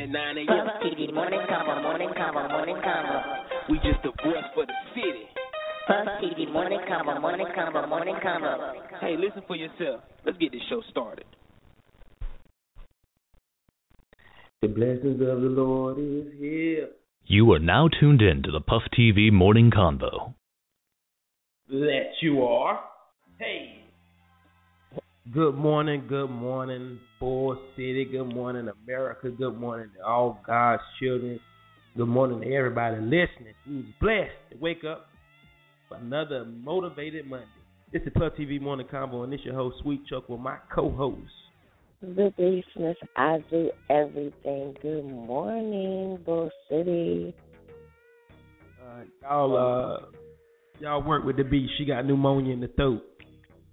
Friday morning at 9 a.m. We just the voice for the city. Buzz TV morning convo, morning convo, morning convo. Hey, listen for yourself. Let's get this show started. The blessings of the Lord is here. You are now tuned in to the Puff TV Morning Convo. That you are. Hey. Good morning, good morning, Bull City. Good morning, America. Good morning to all God's children. Good morning to everybody listening. Who's blessed to wake up for another motivated Monday. This is Puff TV Morning Convo, and this your host, Sweet Chuck, with my co-host. The business, I do everything. Good morning, Bull City. Uh, y'all, uh, y'all work with the beat. She got pneumonia in the throat.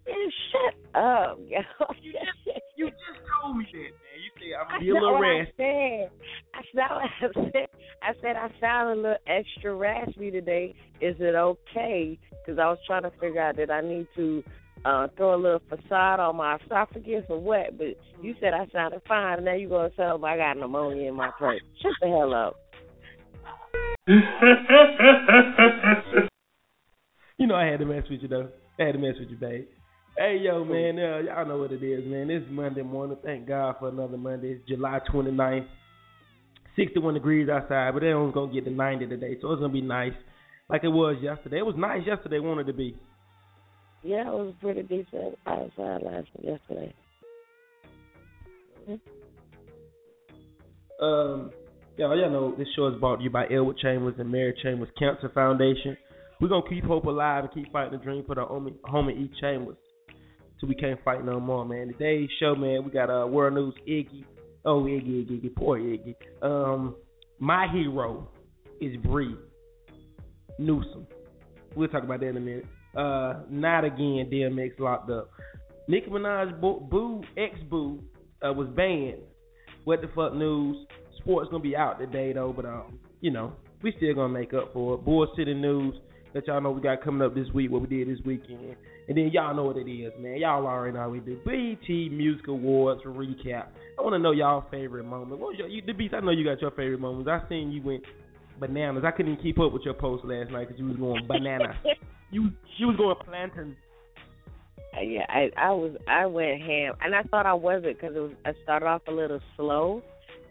Man, shut up, yo. You just, you just told me that, man. You say I'm That's still not what I said. That's not what I said. I said I sound a little extra raspy today. Is it okay? Because I was trying to figure out that I need to uh throw a little facade on my esophagus or what. But you said I sounded fine, and now you're going to tell me I got pneumonia in my throat. Shut the hell up. You know I had to mess with you though. I had to mess with you, babe. Hey yo, man, uh, y'all know what it is, man. It's Monday morning. Thank God for another Monday. It's July 29th. 61 degrees outside, but it only gonna get to 90 today, so it's gonna be nice, like it was yesterday. It was nice yesterday, wanted to be. Yeah, it was pretty decent outside last yesterday. Um, y'all, y'all know this show is brought to you by Elwood Chambers and Mary Chambers Cancer Foundation. We're gonna keep hope alive and keep fighting the dream for the homie, homie E Chambers till we can't fight no more, man. Today's show, man, we got uh World News Iggy. Oh, Iggy, Iggy, Iggy, poor Iggy. Um, my hero is Bree Newsom. We'll talk about that in a minute. Uh, not again. DMX locked up. Nicki Minaj boo, ex boo uh, was banned. What the fuck news? Sports gonna be out today though, but um, you know, we still gonna make up for it. Bull City news that y'all know we got coming up this week, what we did this weekend. And then y'all know what it is, man. Y'all already know how we do. BET Music Awards recap. I want to know y'all favorite moment. What was your, you, the beats? I know you got your favorite moments. I seen you went bananas. I couldn't even keep up with your post last night because you was going bananas. you you was going plantain. Uh, Yeah, I I was I went ham, and I thought I wasn't because it was I started off a little slow,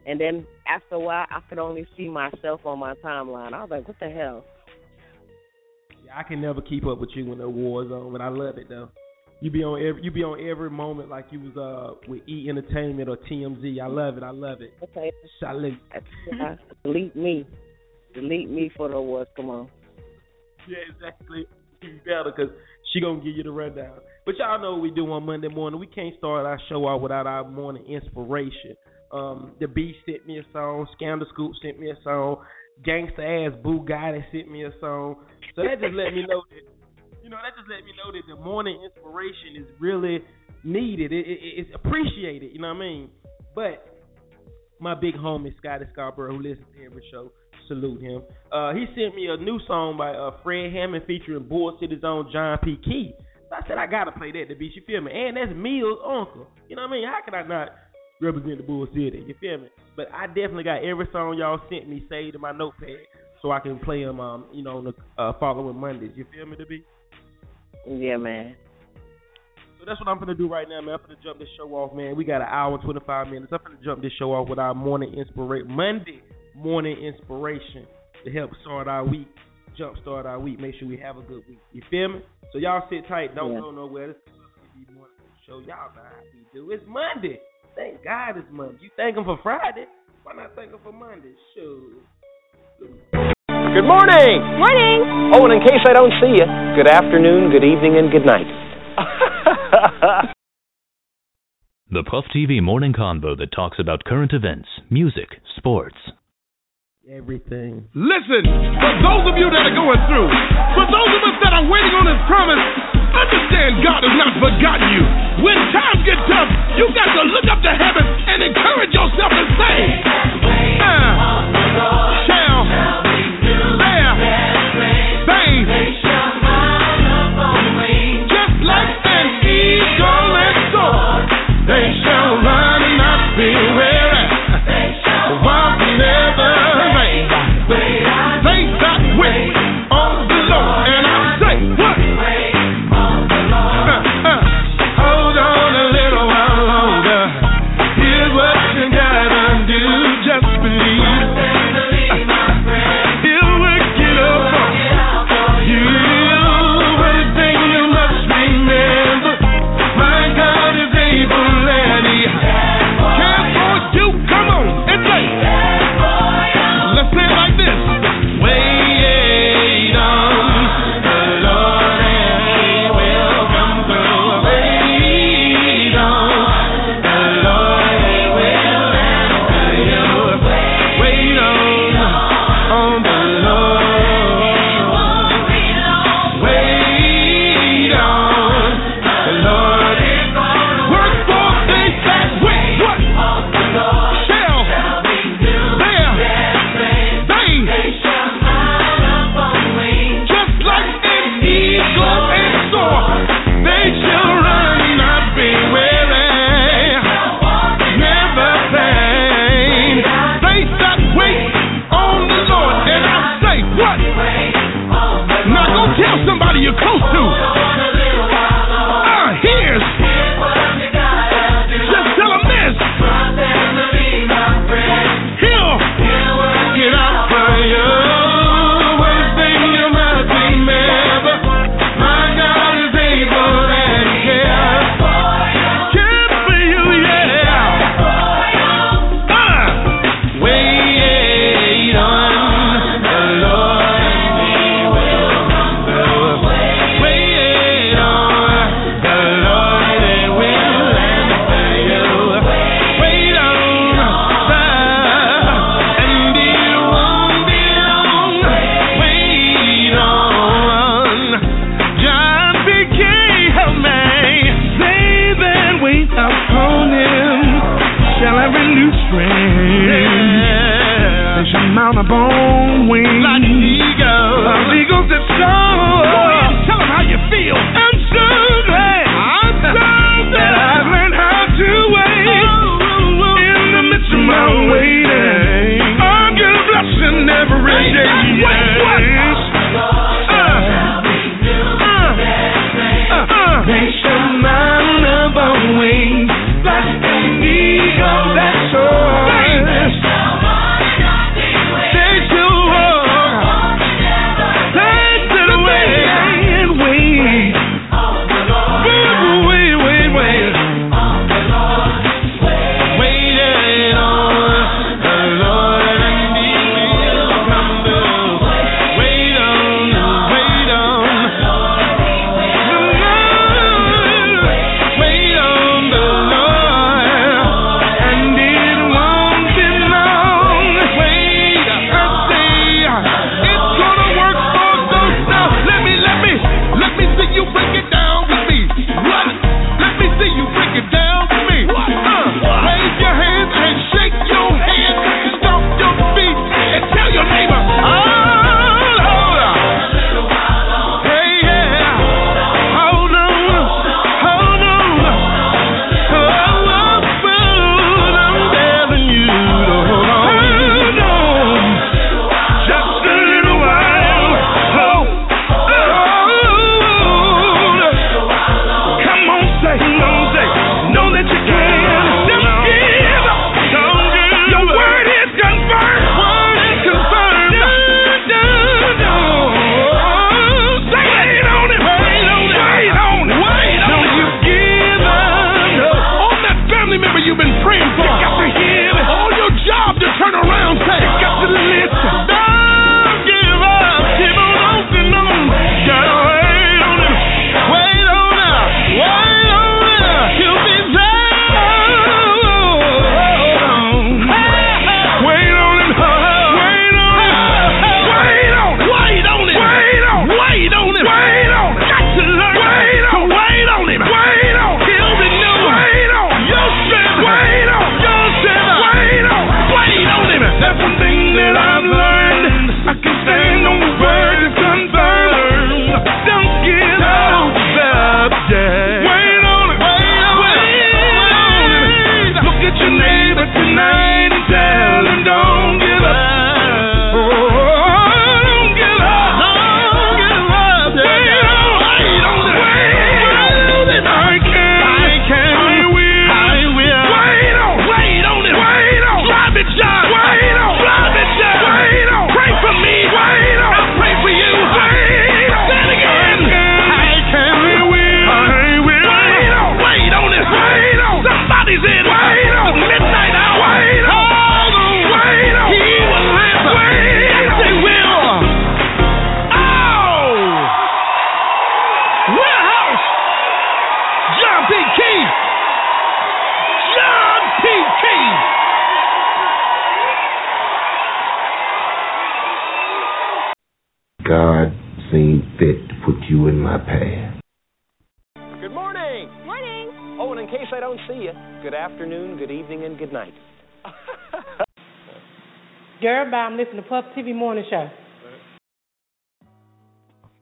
and then after a while I could only see myself on my timeline. I was like, what the hell? I can never keep up with you when the war's on, but I love it though. You be on every you be on every moment like you was uh with E Entertainment or TMZ. I love it. I love it. Okay, Salute. delete me, delete me for the awards. Come on. Yeah, exactly. Even better because she gonna give you the rundown. But y'all know what we do on Monday morning. We can't start our show out without our morning inspiration. Um, the Beast sent me a song. Scandal Scoop sent me a song. Gangsta ass Bugatti sent me a song. So that just let me know that you know that just let me know that the morning inspiration is really needed. It, it, it's appreciated. You know what I mean? But my big homie Scotty Scarborough, who listens to every show, salute him. Uh, he sent me a new song by uh, Fred Hammond featuring Bull City's own John P. Kee. So I said I gotta play that to be you feel me? And that's Mill's uncle. You know what I mean? How can I not represent the Bull City? You feel me? But I definitely got every song y'all sent me saved in my notepad so I can play them um, you know, on the uh, following Mondays. You feel me to be? Yeah, man. So that's what I'm gonna do right now, man. I'm gonna jump this show off, man. We got an hour and 25 minutes. I'm gonna jump this show off with our morning inspiration, Monday morning inspiration to help start our week, jump start our week. Make sure we have a good week. You feel me? So y'all sit tight. Don't Yeah. go nowhere. This is morning show. Y'all know how we do. It's Monday thank God it's Monday. You thank him for Friday. Why not thank him for Monday? Sure. Good morning. Morning. Oh, and in case I don't see you, good afternoon, good evening, and good night. the Puff TV morning convo that talks about current events, music, sports, Everything. Listen, for those of you that are going through, for those of us that are waiting on His promise, understand God has not forgotten you. When times get tough, you got to look up to heaven and encourage yourself and say, uh, shall just like an eagle they shall. Girl, bye. I'm listening to Puff TV Morning Show.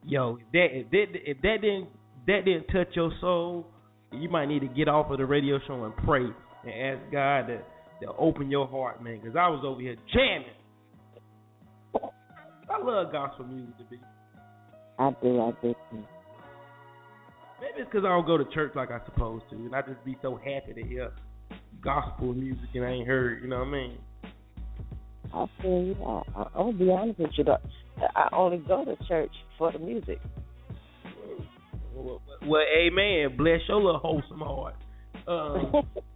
Yo, if that if that if that didn't that didn't touch your soul, you might need to get off of the radio show and pray and ask God to to open your heart, man. Because I was over here jamming. I love gospel music to be. I do, I do. Too. Maybe it's because I don't go to church like I supposed to, and I just be so happy to hear gospel music and I ain't heard. You know what I mean? I feel you. I, I, I'm gonna be honest with you. Though. I only go to church for the music. Well, well, amen. Bless your little wholesome heart. Um,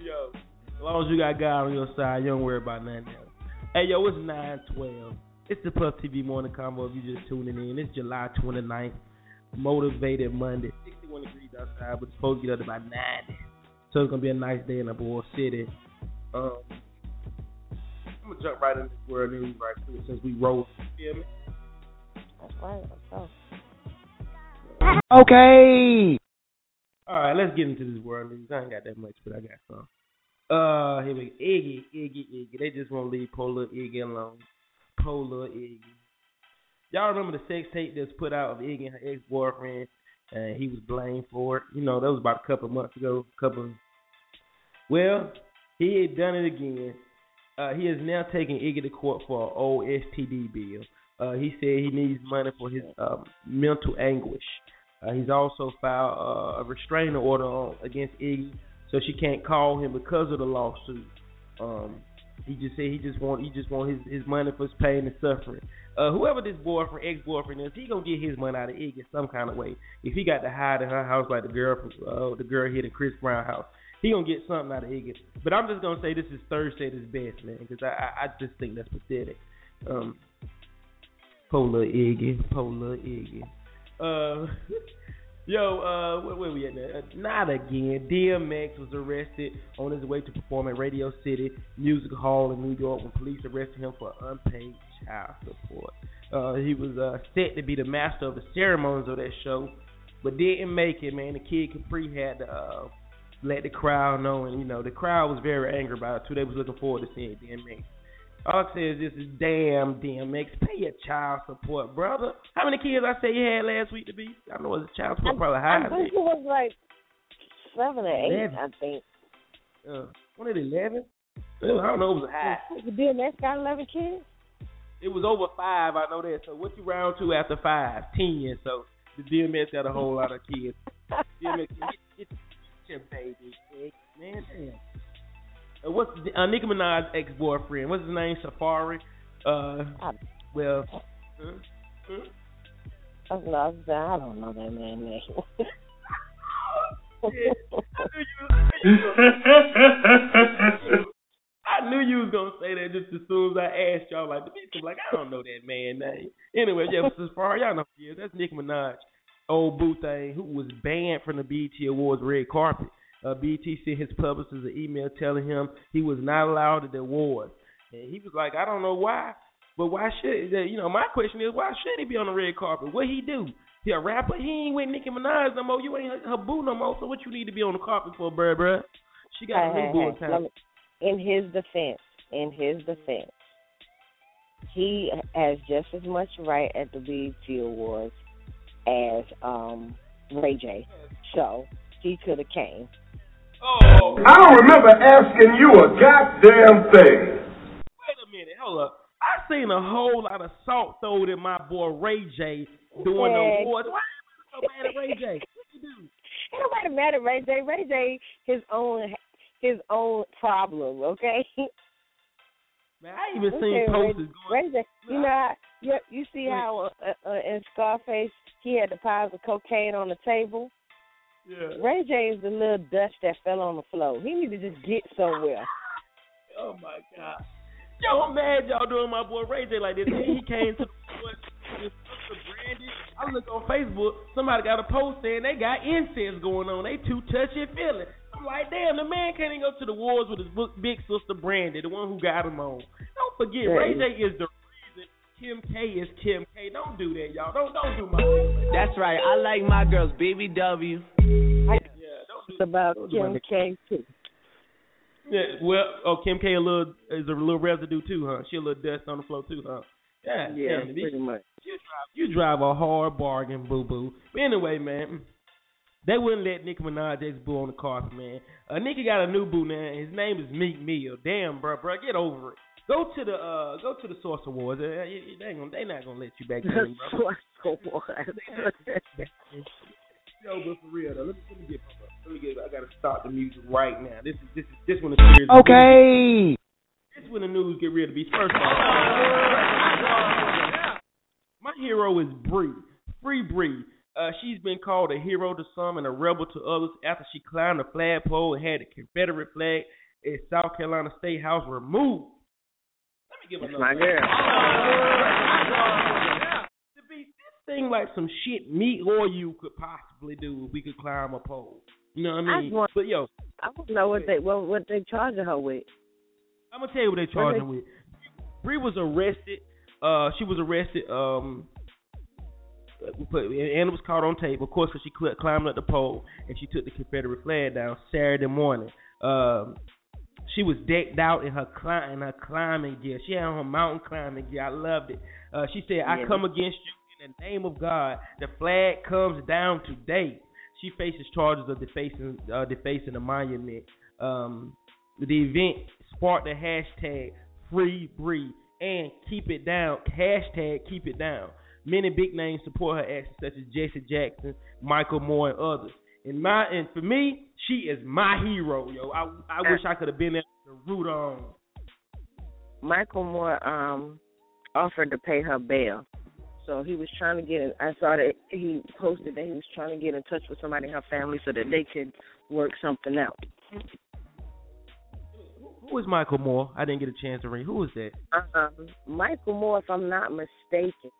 yo, as long as you got God on your side, you don't worry about nothing else. Hey, yo, it's 912. It's the Puff TV Morning Convo if you just tuning in. It's July 29th, Motivated Monday. 61 degrees outside, but it's supposed to get up to about 90. So it's going to be a nice day in the Bull City. Um, I'm going to jump right into this world news right quick since we roll. You feel me? That's right. Let's go. Okay. All right, let's get into this world news. I ain't got that much, but I got some. Uh, here we go. Iggy, Iggy, Iggy. They just won't leave poor little Iggy alone. Poor little Iggy. Y'all remember the sex tape that's put out of Iggy and her ex boyfriend, and he was blamed for it. You know, that was about a couple of months ago. Couple. Well, he had done it again. Uh, he is now taking Iggy to court for an old STD bill. Uh, he said he needs money for his um, mental anguish. Uh, he's also filed uh, a restraining order against Iggy, so she can't call him because of the lawsuit. Um, he just said he just want he just want his, his money for his pain and suffering. Uh, whoever this boyfriend, ex boyfriend is, he gonna get his money out of Iggy some kind of way. If he got to hide in her house like the girl from uh, the girl here in Chris Brown house, he gonna get something out of Iggy. But I'm just gonna say this is Thursday at his best, man, because I, I I just think that's pathetic. Um, little Iggy, little Iggy. Uh, yo, uh, where, where we at now? Uh, not again. DMX was arrested on his way to perform at Radio City Music Hall in New York when police arrested him for unpaid child support. Uh, he was uh, set to be the master of the ceremonies of that show, but didn't make it. Man, the kid Capri had to uh, let the crowd know, and you know the crowd was very angry about it too. They was looking forward to seeing DMX. All I say is this is damn DMX. Pay your child support, brother. How many kids I say you had last week to be? I know his child support probably high. I think it was like seven or eight. Eleven. I think. Uh, is it, eleven? I don't know. It was high. The DMX got eleven kids. It was over five. I know that. So what you round to after five? Ten. So the DMX got a whole lot of kids. DMX, baby, man. Damn. Uh, what's the, uh, Nicki Minaj's ex boyfriend? What's his name? Safaree. Uh, well, huh? Huh? I was saying, I don't know that man name. I knew you was gonna say that just as soon as I asked y'all. Like the bitch was like, I don't know that man name. Anyway, yeah, Safaree, y'all know who he is. That's Nicki Minaj, old boo who was banned from the BET Awards red carpet. Uh, BET sent his publicist an email telling him he was not allowed at the awards, and he was like, I don't know why, but why should you know? My question is, why should he be on the red carpet? What he do? He a rapper? He ain't with Nicki Minaj no more. You ain't her, her boo no more. So what you need to be on the carpet for, bruh, bruh? She got a Hey, new hey, boo hey, in his defense, in his defense, he has just as much right at the BET Awards as um Ray J. So he could have came. Oh. I don't remember asking you a goddamn thing. Wait a minute, hold up. I seen a whole lot of salt thrown in my boy Ray J doing the awards. Why are you so mad at Ray J? What you do? Ain't nobody mad at Ray J. Ray J. His own his own problem. Okay. Man, I even Okay, seen Ray- posters Ray J. You know, how- you, you see how uh, uh, in Scarface he had the piles of cocaine on the table. Yeah. Ray J is the little dust that fell on the floor. He need to just get somewhere. Oh my god. Yo, I'm mad y'all doing my boy Ray J like this. Then he came to the sister Brandy. I look on Facebook, somebody got a post saying they got incense going on. They too touchy feeling. I'm like, damn, the man can't even go to the wars with his book, big sister Brandy, the one who got him on. Don't forget, Ray J is the Kim K is Kim K. Don't do that, y'all. Don't don't do my. That's right. I like my girls BBW. It's about Those are my Kim K too. Yeah, well, oh, Kim K a little is a little residue too, huh? She a little dust on the floor too, huh? Yeah, Yeah, damn, pretty much. You drive, you drive a hard bargain, boo boo. But anyway, man, they wouldn't let Nicki Minaj ex boo on the carpet, man. Uh, Nicki got a new boo now. His name is Meek Mill. Damn, bro, bro, get over it. Go to the uh, go to the Source Awards. Uh, they ain't gonna, they not gonna let you back in, bro. Yo, but for real though, let me, let me get let me get. I gotta start the music right now. This is this is this when the serious. Okay. This when the news get real to be. First off, my hero is Bree. Free Bree. Uh, she's been called a hero to some and a rebel to others after she climbed the flagpole and had the Confederate flag at South Carolina State House removed. Let me give That's another. my girl. To be this thing like some shit me or you could possibly do if we could climb a pole. You know what I mean? I mean? want- but yo, I don't know what they what what they charging her with. I'm gonna tell you what they charged her with. Bree was arrested. Uh, she was arrested. Um, but and it was caught on tape, of course, because she cl- climbed up the pole and she took the Confederate flag down Saturday morning. Um, she was decked out in her climb in her climbing gear. She had on her mountain climbing gear. I loved it. Uh, she said, "I Yeah. come against you in the name of God. The flag comes down today." She faces charges of defacing uh, defacing the monument. Um, the event sparked the hashtag Free Bree and Keep It Down hashtag Keep It Down. Many big names support her actions, such as Jesse Jackson, Michael Moore, and others. And my and for me, she is my hero, yo. I I wish I could have been there to root on. Michael Moore um offered to pay her bail. So he was trying to get in I saw that he posted that he was trying to get in touch with somebody in her family so that they could work something out. Who is Michael Moore? I didn't get a chance to read. Who is that? Um, Michael Moore, if I'm not mistaken,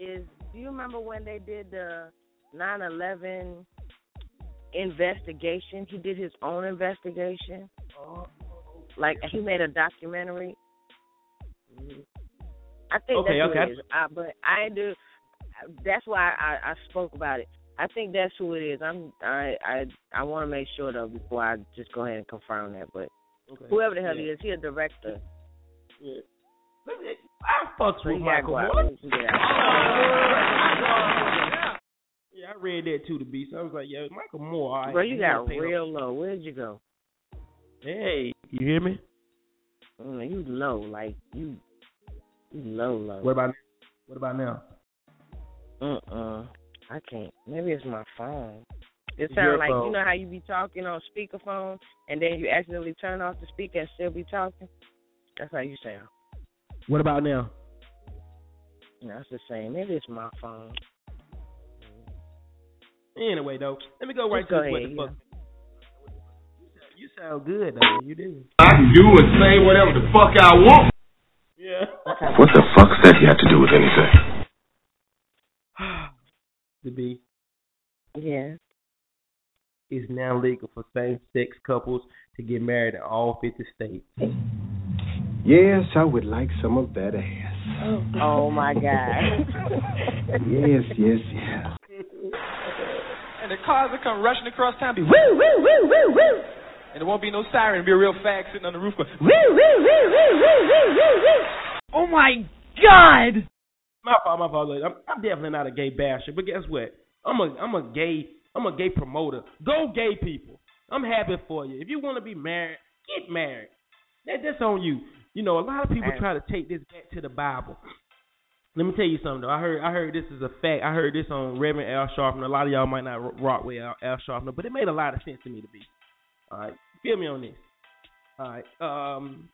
is do you remember when they did the nine eleven investigation? He did his own investigation. Like he made a documentary. I think Okay, that's who it is. I, but I do. That's why I, I spoke about it. I think that's who it is. I'm. I. I. I want to make sure though before I just go ahead and confirm that. But Okay. whoever the hell yeah. he is, he a director. Yeah. I fucks So with he Michael Moore. guap. Yeah. Yeah, I read that too, the beast. I was like, yeah, Michael Moore. All right, Bro, you he got wanna real low. Where'd you go? Hey, you hear me? Mm, you low, like you, you low, low. What about what about now? Uh uh I can't. Maybe it's my phone. It It's sounds like phone. you know how you be talking on speakerphone and then you accidentally turn off the speaker and still be talking. That's how you sound. What about now? No, it's the same. Maybe it's my phone. Anyway, though, let me go right Just to go what ahead, the yeah. fuck. You sound good, though. You do. I can do and say whatever the fuck I want. Yeah. What the fuck's that have to do with anything? the B Yeah. It's now legal for same-sex couples to get married in all 50 states. Yes, I would like some of that ass. Oh my God. Yes, yes, yes. And the cars will come rushing across town, be woo, woo, woo, woo, woo, and there won't be no siren. It'll be a real fag sitting on the roof going, Woo, woo, woo, woo, woo, woo, woo, woo. Oh my God! My fault, my fault. I'm, I'm definitely not a gay basher, but guess what? I'm a I'm a gay I'm a gay promoter. Go gay people. I'm happy for you. If you want to be married, get married. That that's on you. You know, a lot of people try to take this back to the Bible. Let me tell you something though. I heard I heard this is a fact. I heard this on Reverend Al Sharpton. A lot of y'all might not rock with Al, Al Sharpton, but it made a lot of sense to me to be. All right, feel me on this. All right. Um,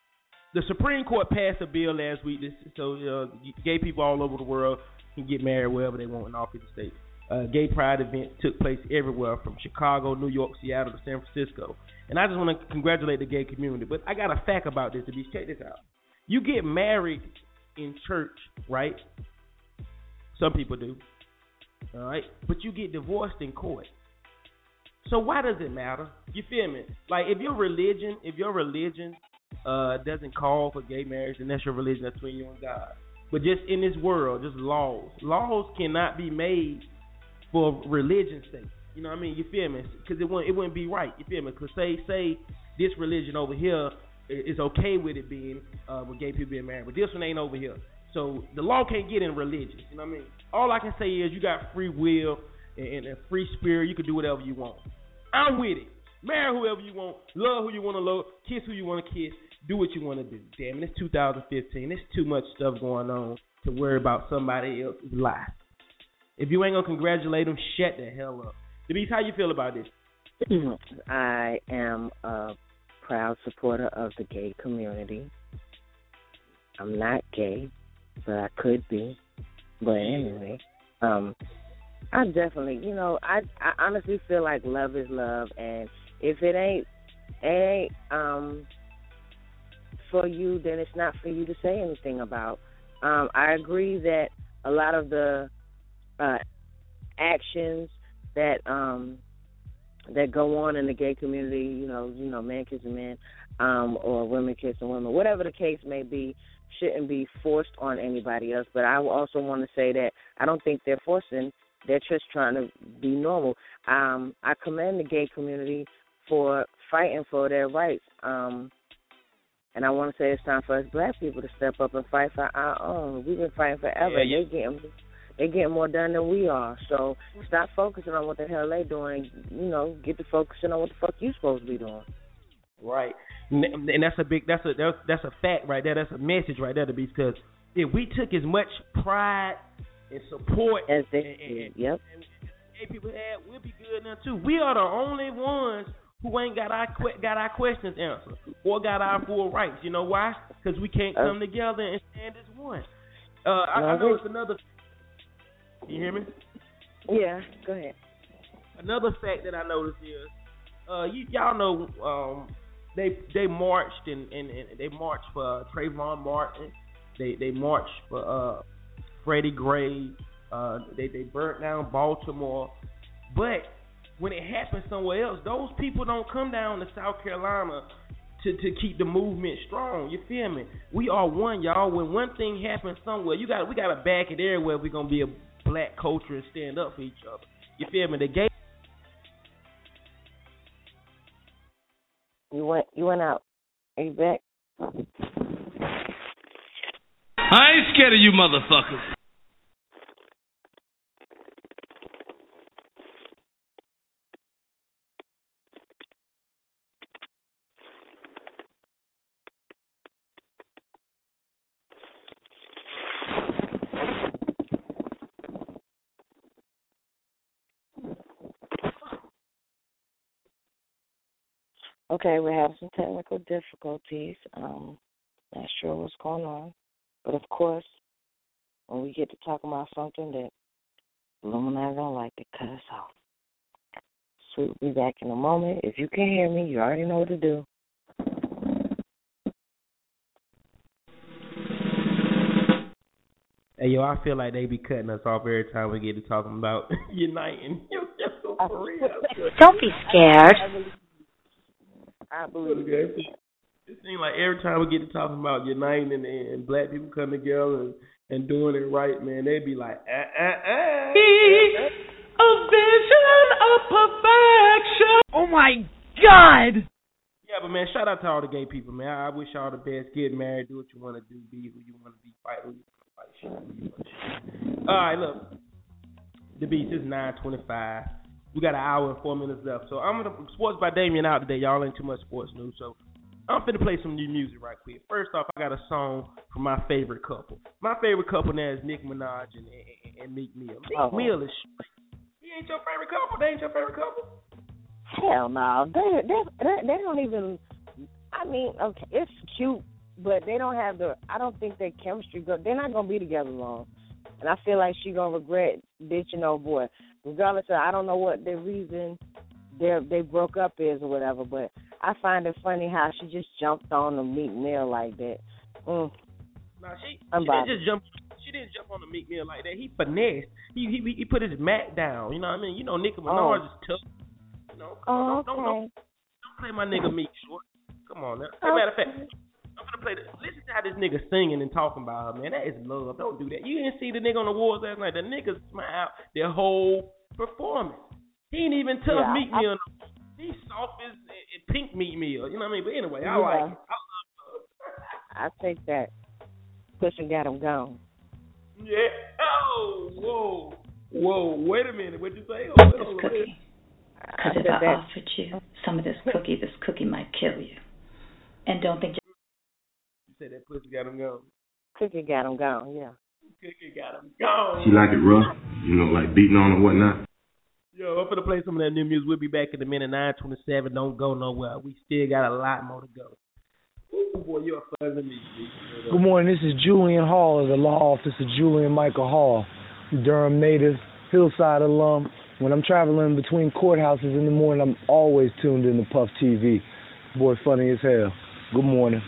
the Supreme Court passed a bill last week, this, so uh, gay people all over the world can get married wherever they want in all 50 states. Uh, gay pride events took place everywhere from Chicago, New York, Seattle to San Francisco. And I just want to congratulate the gay community. But I got a fact about this to be check this out. You get married in church, right? Some people do. All right? But you get divorced in court. So why does it matter? You feel me? Like if your religion, if your religion uh, doesn't call for gay marriage, then that's your religion between you and God. But just in this world, just laws. Laws cannot be made for religion's sake. You know what I mean? You feel me? Because it wouldn't it wouldn't be right. You feel me? Because say say this religion over here is okay with it being uh, with gay people being married, but this one ain't over here. So the law can't get in religion. You know what I mean? All I can say is you got free will and, and free spirit. You can do whatever you want. I'm with it. Marry whoever you want, love who you want to love, kiss who you want to kiss, do what you want to do. Damn it, it's 2015. There's too much stuff going on to worry about somebody else's life. If you ain't gonna congratulate them, shut the hell up. Denise, how you feel about this? I am a proud supporter of the gay community. I'm not gay, but I could be. But anyway, um, I definitely, you know, I I honestly feel like love is love, and if it ain't, it ain't um for you, then it's not for you to say anything about. Um, I agree that a lot of the uh, actions that um, that go on in the gay community, you know, you know, men kissing men, um, or women kissing women, whatever the case may be, shouldn't be forced on anybody else. But I also want to say that I don't think they're forcing; they're just trying to be normal. Um, I commend the gay community for fighting for their rights. Um, and I want to say it's time for us black people to step up and fight for our own. We've been fighting forever. Yeah, yeah. They getting they getting more done than we are. So stop focusing on what the hell they doing. You know, get to focusing on what the fuck you supposed to be doing. Right, and that's a big that's a that's, a fact right there. That's a message right there to be because if we took as much pride and support as they and, and, yep. And, and people had, we'll be good now too. We are the only ones who ain't got our got our questions answered or got our full rights. You know why? Because we can't come together and stand as one. Uh, I, I know it's another. Can you hear me? Yeah, go ahead. Another fact that I noticed is, uh, you y'all know, um, they they marched and, and, and they marched for uh, Trayvon Martin. They they marched for uh, Freddie Gray. Uh, they they burnt down Baltimore, but when it happens somewhere else, those people don't come down to South Carolina to to keep the movement strong. You feel me? We are one, y'all. When one thing happens somewhere, you got we got to back it everywhere. We're gonna be a black culture and stand up for each other. You feel me? The gay. You went you went out. Are you back? I ain't scared of you motherfuckers. Okay, we're having some technical difficulties. Um, not sure what's going on. But of course, when we get to talk about something that Illuminati don't like, to cut us off. So we'll be back in a moment. If you can hear me, you already know what to do. Hey yo, I feel like they be cutting us off every time we get to talking about uniting. Don't be scared. I believe it. It seems like every time we get to talking about uniting and, and black people coming together and, and doing it right, man, they be like, ah, ah, ah. a vision of perfection. Oh my God. Yeah, but man, shout out to all the gay people, man. I, I wish y'all the best. Get married, do what you want to do, be who you want to be, fight who you want to fight. All right, look. The beast is 925. We got an hour and four minutes left. So I'm gonna sports by Damien out today. Y'all ain't too much sports news. So I'm finna play some new music right quick. First off, I got a song from my favorite couple. My favorite couple now is Nick Minaj and, and, and Meek Mill. Meek Oh. Mill is straight. He ain't your favorite couple. They ain't your favorite couple. Hell no, they they they, they don't even. I mean, okay, it's cute, but they don't have the. I don't think their chemistry good. They're not gonna be together long, and I feel like she gonna regret ditching old oh boy. Regardless of, I don't know what the reason they they broke up is or whatever, but I find it funny how she just jumped on the Meek Mill like that. Mm. Nah, she she didn't just jump. She didn't jump on the Meek Mill like that. He finessed. He he he put his mat down. You know what I mean? You know Nicki Minaj Oh. is tough. You know, Oh, don't, don't, don't, don't play my nigga Meek short. Come on now. As a matter of fact, I'm gonna play the. Listen to how this nigga singing and talking about her, man. That is love. Don't do that. You didn't see the nigga on the awards last night. The nigga smiled their whole performance. He ain't even tough Yeah, Meek I- Mill. He's soft as and, and pink meat meal. You know what I mean? But anyway, I Yeah. like it. I love love. I think that pushing got him gone. Yeah. Oh, whoa, whoa. Wait a minute. What'd you say? Hold on, this hold on. cookie. I Because if I that offered you some of this cookie, this cookie might kill you. And don't think You said that pussy got him gone. cookie got him gone. Yeah. Cookie got him gone. She like it rough, you know, like beating on or whatnot. Yo, I'm gonna play some of that new music. We'll be back in a minute. 927. Don't go nowhere. We still got a lot more to go. Ooh, boy, you're fuzzing me. Good morning. This is Julian Hall of the law office of Julian Michael Hall, Durham native, Hillside alum. When I'm traveling between courthouses in the morning, I'm always tuned in to Puff TV. Boy, funny as hell. Good morning.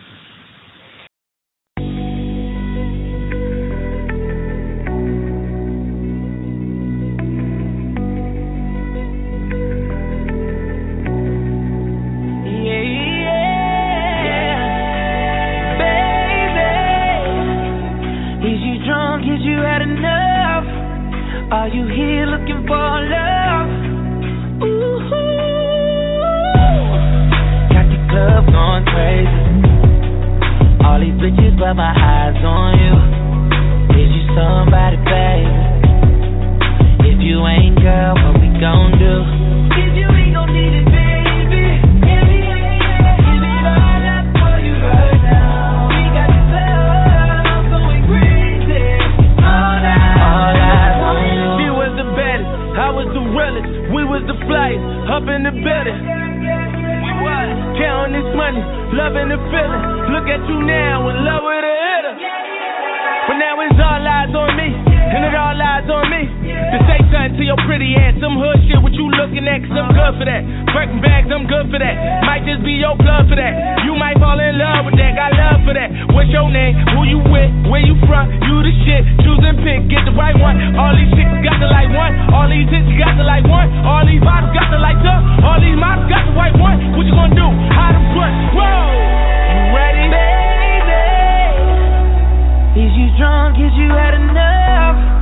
The realest. We was the flyest, up in the building. We was counting this money, loving the feeling. Look at you now, in love with a hitter. But now it's all eyes on me, Something to your pretty ass, some hood shit, what you looking at, cause I'm good for that. Breaking bags, I'm good for that. Might just be your blood for that. You might fall in love with that, got love for that. What's your name? Who you with? Where you from? You the shit. Choose and pick, get the right one. All these chicks got the like one. All these hits got the like one. All these bottles got the like up. All these models got the white one. What you gonna do? How to push? Whoa! You ready? Baby. Is you drunk? Is you had enough?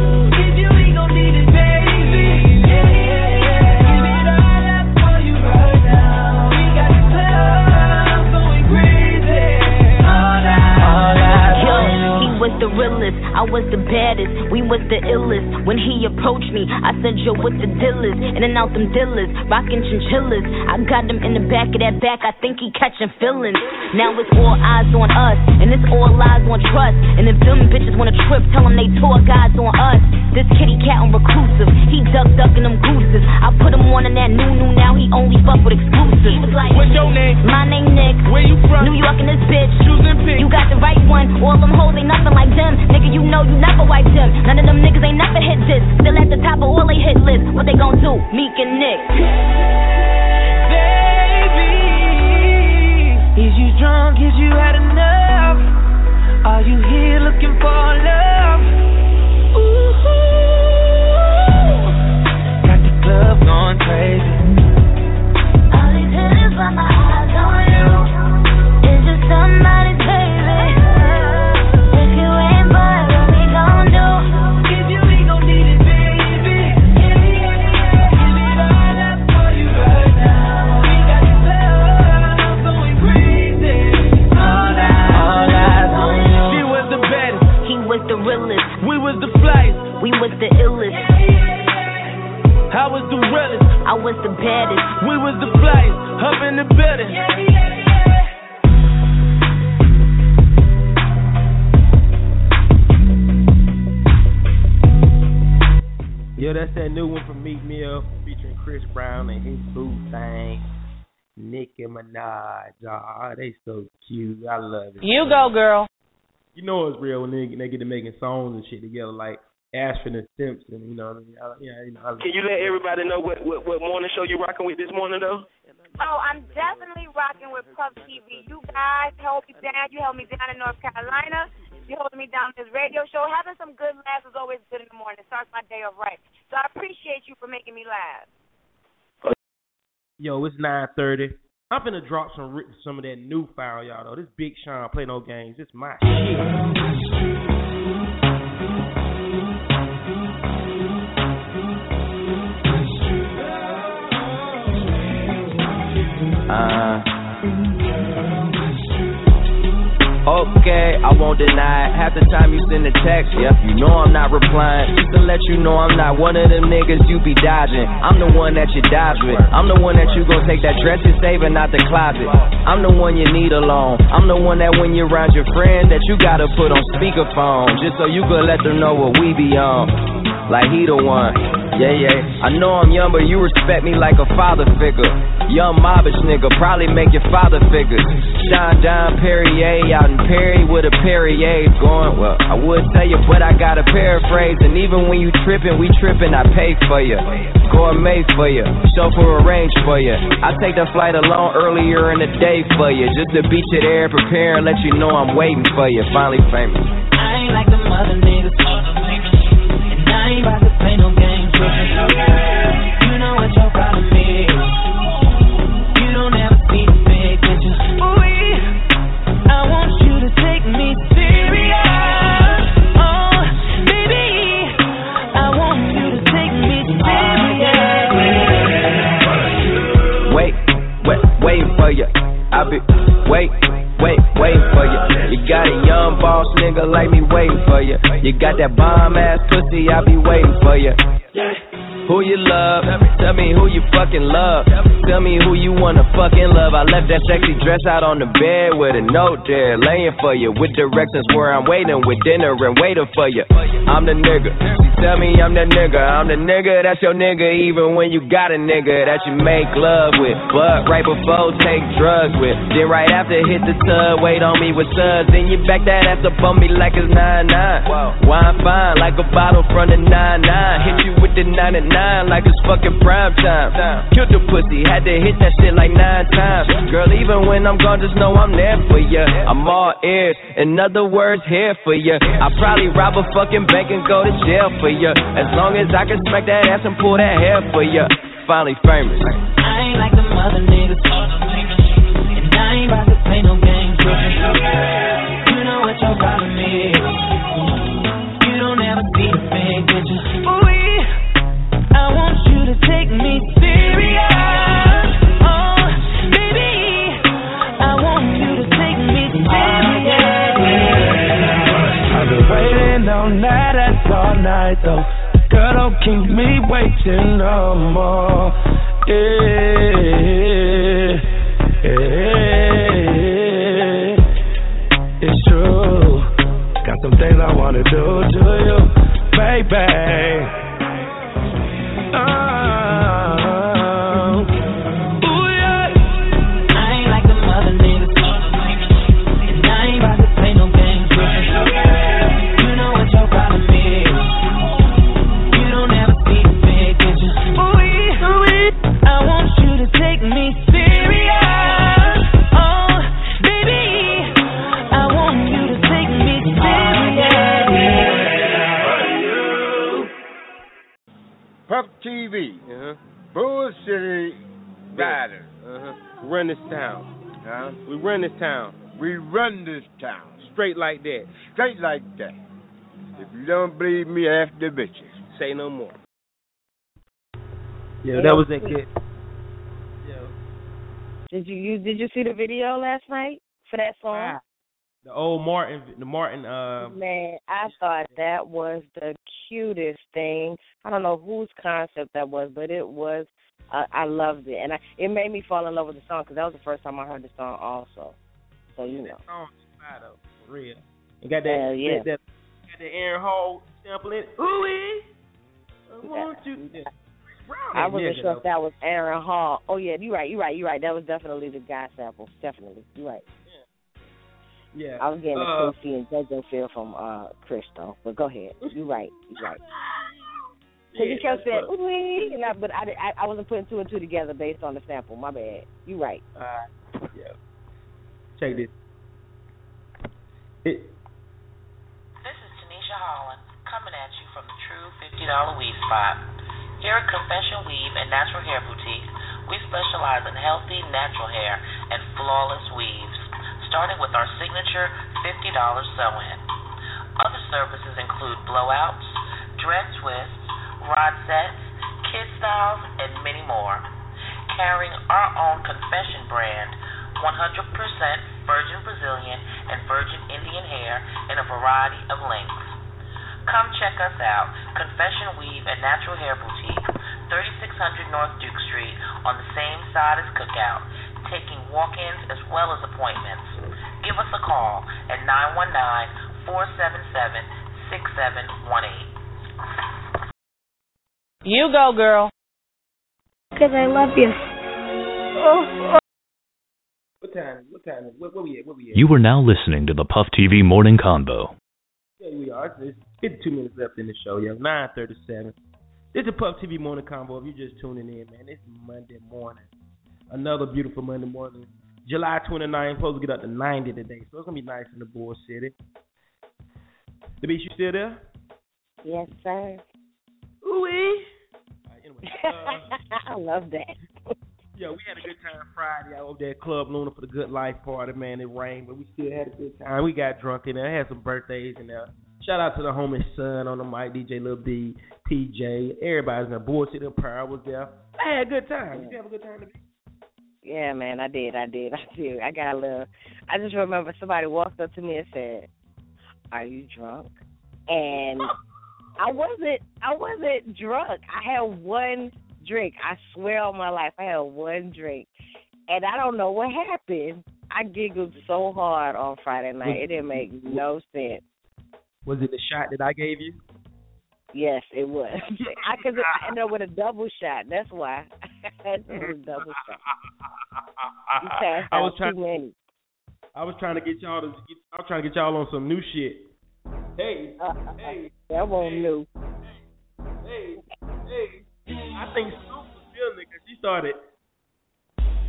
Realest, I was the baddest, we was the illest. When he approached me, I said, Yo, what the deal is? In and out them dealers, rockin' chinchillas. I got him in the back of that back, I think he catching feelings. Now it's all eyes on us, and it's all lies on trust. And if them bitches wanna trip, tell them they tore guys on us. This kitty cat on reclusive, he duck ducking them gooses. I put him on in that new new, now he only fuck with exclusives. He was like, What's your name? My name Nick. Where you from? New York and this bitch. Choose and pick. You got the right one. All them hoes ain't nothing like them. Nigga, you know you never wipe them. None of them niggas ain't never hit this. Still at the top of all they hit list. What they gon' do? Meek and Nick. Baby, is you drunk? Is you had enough? Are you here looking for love? Ooh, got the club going crazy. All these hitters by my I was the realest. I was the baddest. We was the flyest. Up in the building. Yeah, that's that new one from Meek Mill featuring Chris Brown and his boo thing. Nicki Minaj. Ah, they so cute. I love it. You go, girl. You know it's real when they, they get to making songs and shit together like Ashford and Simpson. You know what I mean? I, yeah, you know. I, Can you let everybody know what, what what morning show you're rocking with this morning though? Oh, I'm definitely rocking with Puff TV. You guys held me down. You held me down in North Carolina. You holding me down in this radio show. Having some good laughs is always good in the morning. It starts my day off right. So I appreciate you for making me laugh. Yo, it's nine thirty. I'm gonna drop some ri- some of that new file, y'all. Though this Big Sean play no games. It's my shit. Uh. Okay, I won't deny it. Half the time you send a text, yeah, you know I'm not replying. Just to let you know I'm not one of them niggas you be dodging. I'm the one that you dodge with. I'm the one that you gon' take that dress you're saving out the closet. I'm the one you need alone. I'm the one that when you're around your friend that you gotta put on speakerphone. Just so you could let them know what we be on. Like he the one. Yeah, yeah. I know I'm young, but you respect me like a father figure. Young mobbish nigga, probably make your father figures. Sean Don Perrier out in Perry with a Perrier going. Well, I would tell you, but I gotta paraphrase. And even when you trippin', we trippin', I pay for you. Gourmet for you, chauffeur arrange for you. I take the flight alone earlier in the day for you. Just to beat you there, prepare and let you know I'm waiting for you. Finally famous. I ain't like the mother niggas. And I ain't about to play no you. You know what your problem is. You don't ever see the big picture. Ooh, I want you to take me serious. Baby. I want you to take me serious. Wait, wait, waiting for you. I be wait, wait, waiting for you. You got a young boss nigga like me waiting for you. You got that bomb ass pussy, I be waiting for you. Who you love? Tell me who you fucking love. Tell me who you wanna fucking love. I left that sexy dress out on the bed with a note there, laying for you. With directions where I'm waiting with dinner and waiting for you. I'm the nigga. Tell me I'm the nigga. I'm the nigga that's your nigga, even when you got a nigga that you make love with. But right before take drugs with. Then right after hit the tub, wait on me with suds. Then you back that ass up on me like it's 9-9. Wine fine like a bottle from the 9-9. Hit you with the 99 like it's fucking prime time. Killed the pussy, had to hit that shit like nine times. Girl, even when I'm gone, just know I'm there for ya. I'm all ears, in other words, here for ya. I probably rob a fucking bank and go to jail for ya. As long as I can smack that ass and pull that hair for ya. Finally famous. I ain't like the mother niggas. And I ain't about to play no games you. You know what your problem is. You don't ever see the big to take me serious. Oh, baby. I want you to take me serious. I've been waiting all night, that's all night though. Girl, don't keep me waiting no more. Yeah, yeah, it's true. Got some things I wanna do to you, baby. Oh, this town. Huh? We run this town. We run this town. Straight like that. Straight like that. If you don't believe me, ask the bitches. Say no more. Yeah, that was that kid. Yeah. Did you, you did you see the video last night for that song? The old Martin, the Martin. Uh, Man, I thought that was the cutest thing. I don't know whose concept that was, but it was. Uh, I loved it, and I, it made me fall in love with the song because that was the first time I heard the song. Also, so you know. That song is though, for real. You got that, yeah. that, that, got the Aaron Hall sample in. Ooh, I want you. Yeah. I wasn't sure though. if that was Aaron Hall. Oh yeah, you're right. You're right. You're right. That was definitely the guy sample. Definitely. You're right. Yeah. I was getting uh, a K-Ci and JoJo feel from uh Crystal, but go ahead. You're right. You're right. Because you kept saying, that's ooh, and I, but I, I, I wasn't putting two and two together based on the sample. My bad. You right. Uh, yeah. Check this. It, This is Tanisha Holland coming at you from the True $50 Weave Spot. Here at Confession Weave and Natural Hair Boutique, we specialize in healthy, natural hair and flawless weaves, starting with our signature $50 sew-in. Other services include blowouts, dread twists, rod sets, kid styles, and many more. Carrying our own Confession brand, 100% virgin Brazilian and virgin Indian hair in a variety of lengths. Come check us out, Confession Weave and Natural Hair Boutique, 3600 North Duke Street, on the same side as Cookout, taking walk-ins as well as appointments. Give us a call at 919-477-6718. You go, girl. Because I love you. what time? What time? is- What, what we at? What we at? You are now listening to the Puff TV Morning Convo. Yeah, we are. It's 52 minutes left in the show, yo. 9:37. This is the Puff TV Morning Convo. If you're just tuning in, man, it's Monday morning. Another beautiful Monday morning. July 29th, supposed to get up to 90 today, so it's gonna be nice in the Bull City. The beach, you still there? Yes, sir. Ooh wee. Anyway, uh, I love that. yeah, we had a good time Friday out over there at Club Luna for the Good Life party, man. It rained, but we still had a good time. We got drunk in there, had some birthdays in there. Shout out to the homie son on the mic, DJ Lil B, PJ, everybody's in there. Bull City Apparel was there. I had a good time. Did you have a good time? Today? Yeah, man, I did, I did, I did. I got a little. I just remember somebody walked up to me and said, "Are you drunk?" And I wasn't. I wasn't drunk. I had one drink. I swear on my life, I had one drink, and I don't know what happened. I giggled so hard on Friday night. It didn't make no sense. Was it the shot that I gave you? Yes, it was. I cause I ended up with a double shot. That's why. I had a double shot. I was trying. many. I was trying to get y'all to. Get, I was trying to get y'all on some new shit. Hey, hey, That won't new. hey, hey. I think Snoop was feeling it because she started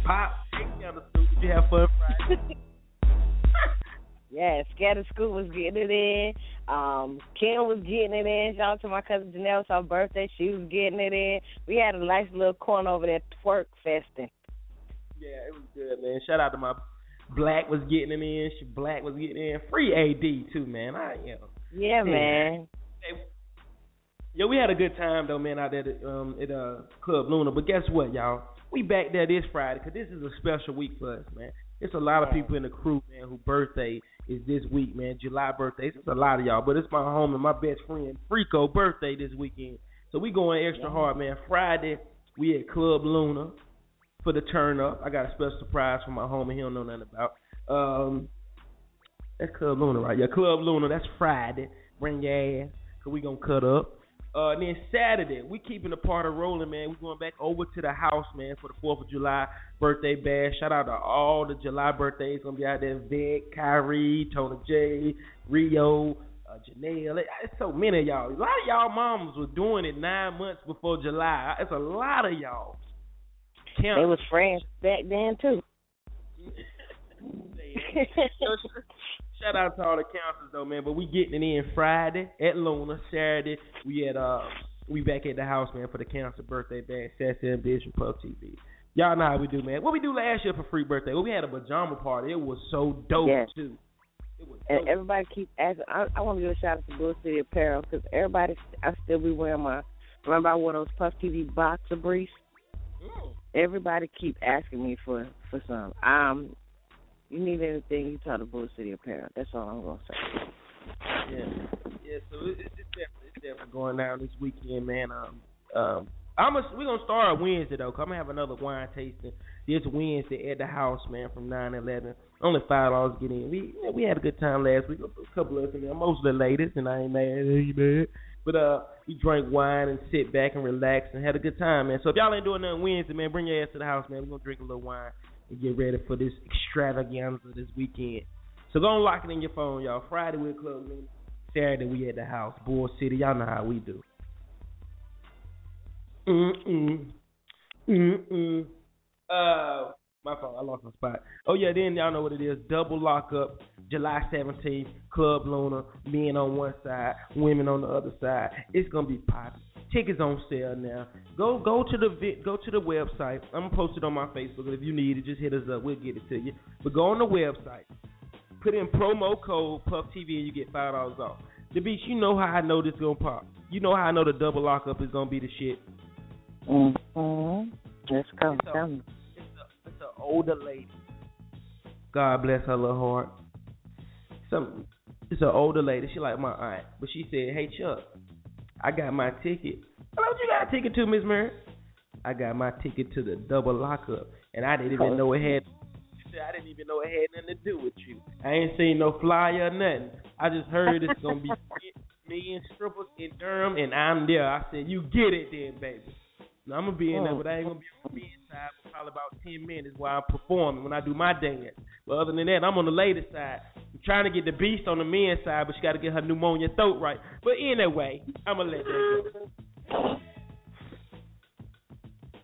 pop, take down the Snoop. Did you have fun Friday? Yeah, Scatter School was getting it in. Um, Kim was getting it in. Shout out to my cousin Janelle. It's her birthday. She was getting it in. We had a nice little corner over there twerk festing. Yeah, it was good, man. Shout out to my Black was getting in. Black was getting in. Free AD too, man. I you know. Yeah, man. Hey, yo, we had a good time though, man, out there at, um, at uh, Club Luna. But guess what, y'all? We back there this Friday because this is a special week for us, man. It's a lot of people in the crew, man, whose birthday is this week, man. July birthdays. It's a lot of y'all, but it's my home and my best friend Frico birthday this weekend. So we going extra hard, man. Friday we at Club Luna for the turn up. I got a special surprise for my homie. He don't know nothing about. Um, that's Club Luna, right? Yeah, Club Luna. That's Friday. Bring your ass, cause we gonna cut up. Uh, and then Saturday, we keeping the party rolling, man. We going back over to the house, man, for the Fourth of July birthday bash. Shout out to all the July birthdays gonna be out there. Vic, Kyrie, Tony J, Rio, uh, Janelle. It's so many of y'all. A lot of y'all moms were doing it nine months before July. It's a lot of y'all. Count. They was friends back then too. Shout out to all the counselors though, man. But we getting it in Friday at Luna. Saturday we at uh we back at the house, man, for the council birthday bash. Sassy Ambition Puff TV. Y'all know how we do, man. What we do last year for free birthday? Well, we had a pajama party. It was so dope Yes. too. And everybody keep asking. I, I want to give a shout out to Bull City Apparel because everybody, I still be wearing my. Remember I wore those Puff TV boxer briefs. Mm. Everybody keep asking me for for some. Um, you need anything, you talk to Bull City Apparel. That's all I'm gonna say. Yeah, yeah. So it, it's definitely, it's definitely going down this weekend, man. Um, um, I'm a, we're gonna start Wednesday though. Gonna have another wine tasting this Wednesday at the house, man, from nine to eleven. Only five dollars get in. We we had a good time last week. A couple of us in there, most of the ladies, and I ain't mad. I ain't mad. But uh, we drank wine and sit back and relax and had a good time, man. So if y'all ain't doing nothing Wednesday, man, bring your ass to the house, man. We're gonna drink a little wine and get ready for this extravaganza this weekend. So go and lock it in your phone, y'all. Friday we're closing. Saturday we at the house. Bull City, y'all know how we do. Mm mm. Mm mm. Uh my fault, I lost my spot. Oh yeah, then y'all know what it is. Double lockup, July seventeenth, Club Luna, men on one side, women on the other side. It's gonna be popping. Tickets on sale now. Go go to the go to the website. I'm gonna post it on my Facebook. If you need it, just hit us up. We'll get it to you. But go on the website. Put in promo code Puff TV and you get five dollars off. The beach, you know how I know this gonna pop. You know how I know the double lockup is gonna be the shit. Mm-hmm. Let's go. Tell me. It's an older lady. God bless her little heart. Some it's an older lady. She like my aunt, but she said, "Hey Chuck, I got my ticket. Hello, you got a ticket to, Miss Mary? I got my ticket to the double lockup, and I didn't even know it had. I didn't even know it had nothing to do with you. I ain't seen no flyer nothing. I just heard it's gonna be me and strippers in Durham, and I'm there. I said, you get it then, baby. Now, I'm gonna be in there, oh. but I ain't gonna be on the inside for probably about ten minutes while I'm performing when I do my dance. But other than that, I'm on the lady side. I'm trying to get the beast on the men's side, but she got to get her pneumonia throat right. But anyway, I'm gonna let that go.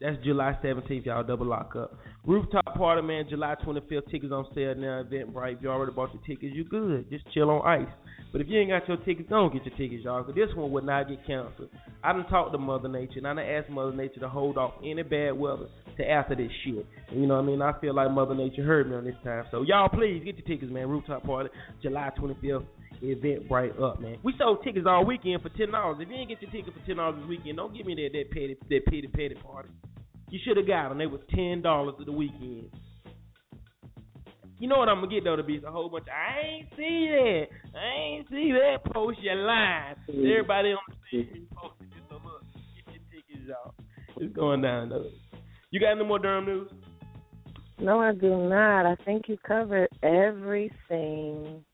That's July 17th, y'all. Double lock up. Rooftop party, man. July 25th. Tickets on sale now. Eventbrite. If you already bought your tickets, you good. Just chill on ice. But if you ain't got your tickets, don't get your tickets, y'all. Cause this one would not get canceled. I done talked to Mother Nature, and I done asked Mother Nature to hold off any bad weather to after this shit. You know what I mean? I feel like Mother Nature heard me on this time. So y'all, please get your tickets, man. Rooftop party, July 25th. Eventbrite up, man. We sold tickets all weekend for ten dollars. If you ain't get your ticket for ten dollars this weekend, don't give me that that petty that petty petty party. You should have got them. They was ten dollars of the weekend. You know what I'm gonna get though? To be a whole bunch. Of, I ain't see that. I ain't see that. Post your line. Everybody on the stage posted it. So look, get your tickets, y'all. It's going down though. You got any more Durham news? No, I do not. I think you covered everything.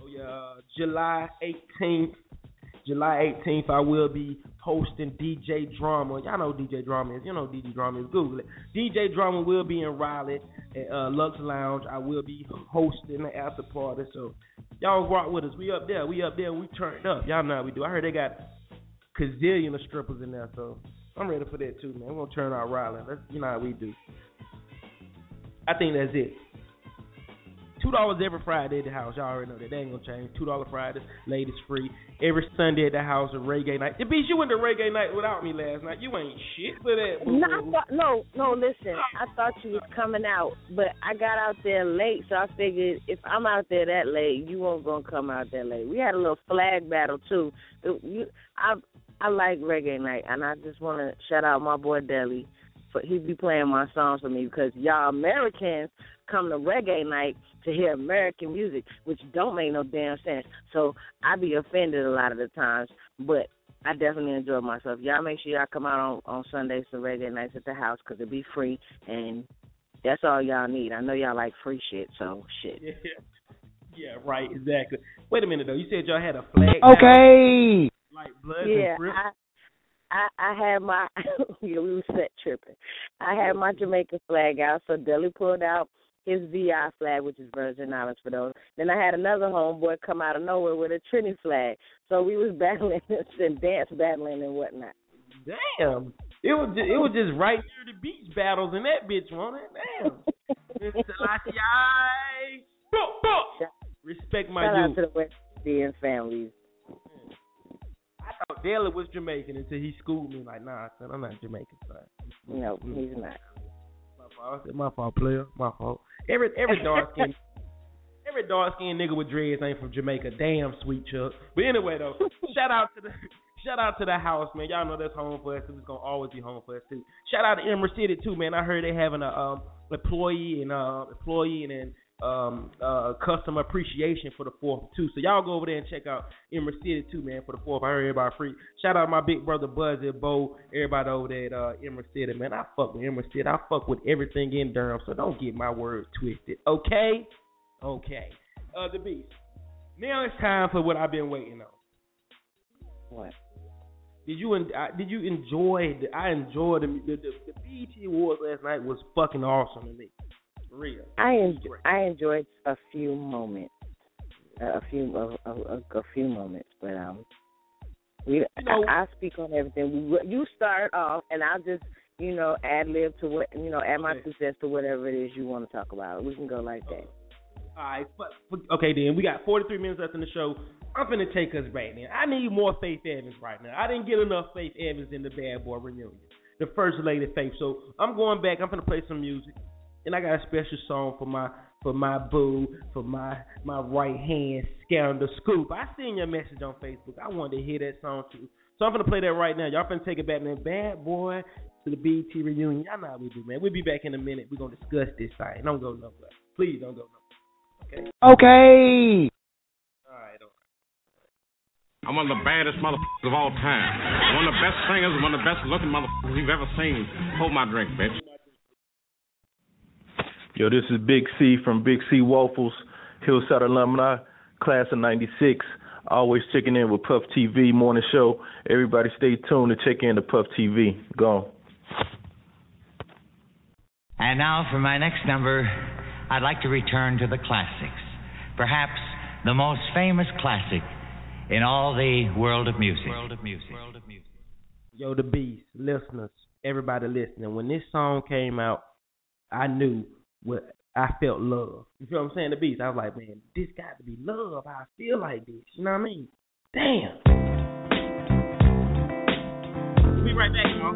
Oh yeah, July 18th. July 18th, I will be hosting DJ Drama. Y'all know DJ Drama is. You know DJ Drama is. Google it. DJ Drama will be in Raleigh at uh, Lux Lounge. I will be hosting the after party. So y'all rock with us. We up there. We up there. We turned up. Y'all know how we do. I heard they got gazillion of strippers in there. So I'm ready for that too, man. We're gonna turn out Raleigh. That's you know how we do. I think that's it. Two dollars every Friday at the house. Y'all already know that. That ain't gonna change. Two dollar Fridays, ladies free. Every Sunday at the house, a reggae night. The beach, you went to reggae night without me last night. You ain't shit for that. No, I thought, no, no. Listen, I thought you was coming out, but I got out there late, so I figured if I'm out there that late, you won't gonna come out that late. We had a little flag battle too. You, I I like reggae night, and I just want to shout out my boy Deli. For he be playing my songs for me because y'all Americans come to reggae night to hear American music, which don't make no damn sense. So I be offended a lot of the times, but I definitely enjoy myself. Y'all make sure y'all come out on on Sundays to reggae nights at the house because it be free, and that's all y'all need. I know y'all like free shit, so shit. Yeah, yeah, right, exactly. Wait a minute though. You said y'all had a flag. Okay. Like blood Yeah, and I, I I had my yeah, we were set tripping. I had my Jamaican flag out, so Deli pulled out his VI flag, which is Virgin Islands for those. Then I had another homeboy come out of nowhere with a Trini flag. So we was battling and dance battling and whatnot. Damn. It was just, it was just right near the beach battles in that bitch, wasn't it? Damn. Selassie. Boop, boop. Respect my Shout out to the West Indian families. I thought Dale was Jamaican until he schooled me like, nah, son, I'm not Jamaican, son. No, he's not. My fault. I said, my fault, player. My fault. Every every dark skin every dark skinned nigga with dreads ain't from Jamaica. Damn, sweet Chuck. But anyway though, shout out to the Shout out to the house, man. Y'all know that's home for us. It's gonna always be home for us too. Shout out to Emerald City too, man. I heard they having a um employee and uh employee and then um uh customer appreciation for the fourth too. So y'all go over there and check out Emerald City too, man, for the fourth. I heard everybody free. Shout out my big brother Buzz and Bo, everybody over there at uh Emerald City, man. I fuck with Emerald City. I fuck with everything in Durham, so don't get my words twisted. Okay? Okay. Uh the beast. Now it's time for what I've been waiting on. What? Did you en- uh, did you enjoy? The, I enjoyed the, the the the BET Awards last night was fucking awesome to me. I enjoy, I enjoyed a few moments, a few a, a, a, few moments, but um, we know- I, I speak on everything. We you start off, and I'll just you know add lib to what you know add my two cents to whatever it is you want to talk about. We can go like that. All right, but, but okay then. We got 43 minutes left in the show. I'm gonna take us right now. I need more Faith Evans right now. I didn't get enough Faith Evans in the Bad Boy reunion, the first lady Faith. So I'm going back. I'm gonna play some music, and I got a special song for my for my boo, for my my right hand scandal scoop. I seen your message on Facebook. I wanted to hear that song too. So I'm gonna play that right now. Y'all finna take it back, man. Bad boy to the BET reunion. Y'all know how we do, man. We'll be back in a minute. We're gonna discuss this thing. Don't go nowhere. Please don't go nowhere. Okay. Okay. All right. All right. I'm one of the baddest motherfuckers of all time. One of the best singers, one of the best looking motherfuckers you've ever seen. Hold my drink, bitch. Yo, this is Big C from Big C Waffles, Hillside alumni, class of '96. Always checking in with Puff TV morning show. Everybody, stay tuned to check in to Puff TV. Go. And now for my next number, I'd like to return to the classics. Perhaps the most famous classic in all the world of music. World of music. Yo, the beast, listeners, everybody listening. When this song came out, I knew what I felt love. You feel what I'm saying? The beast. I was like, man, this got to be love. I feel like this. You know what I mean? Damn. We'll be right back, y'all.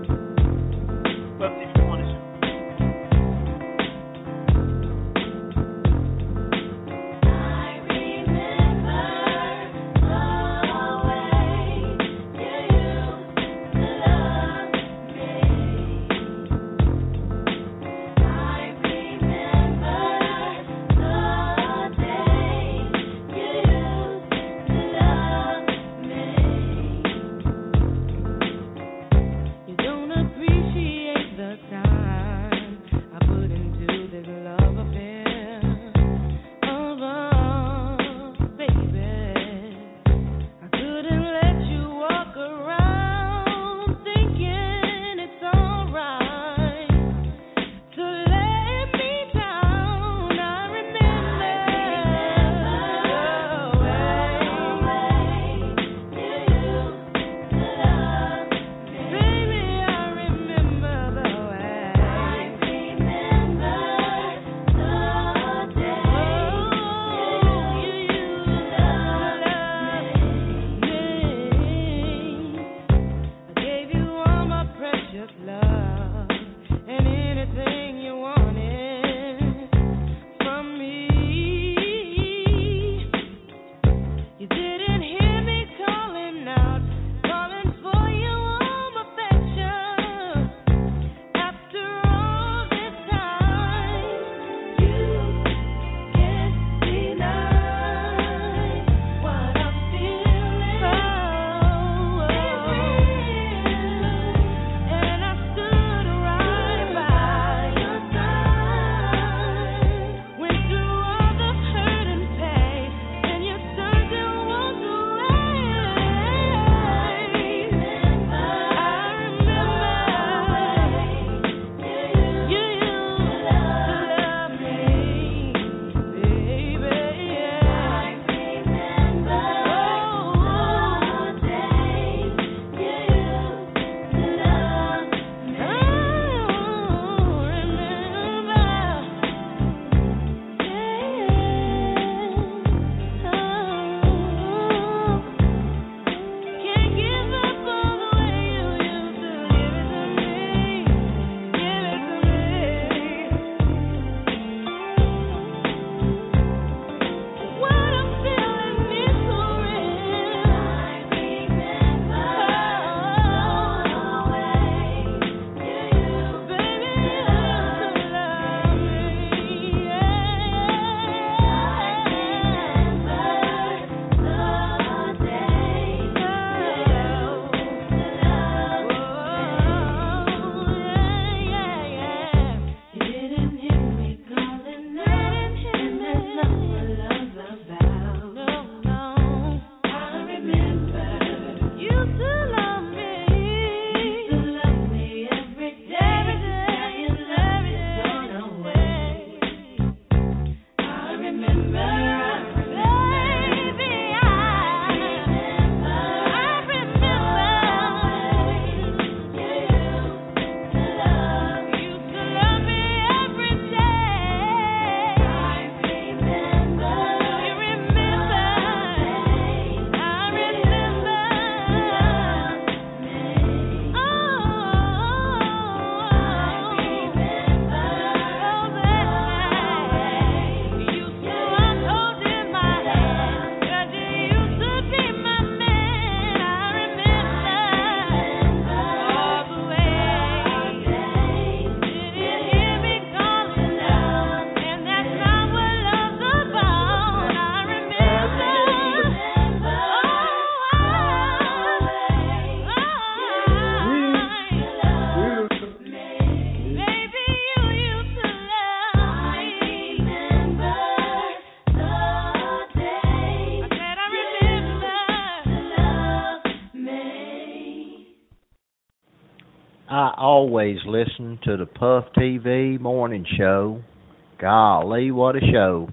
Always listen to the Puff TV morning show. Golly, what a show.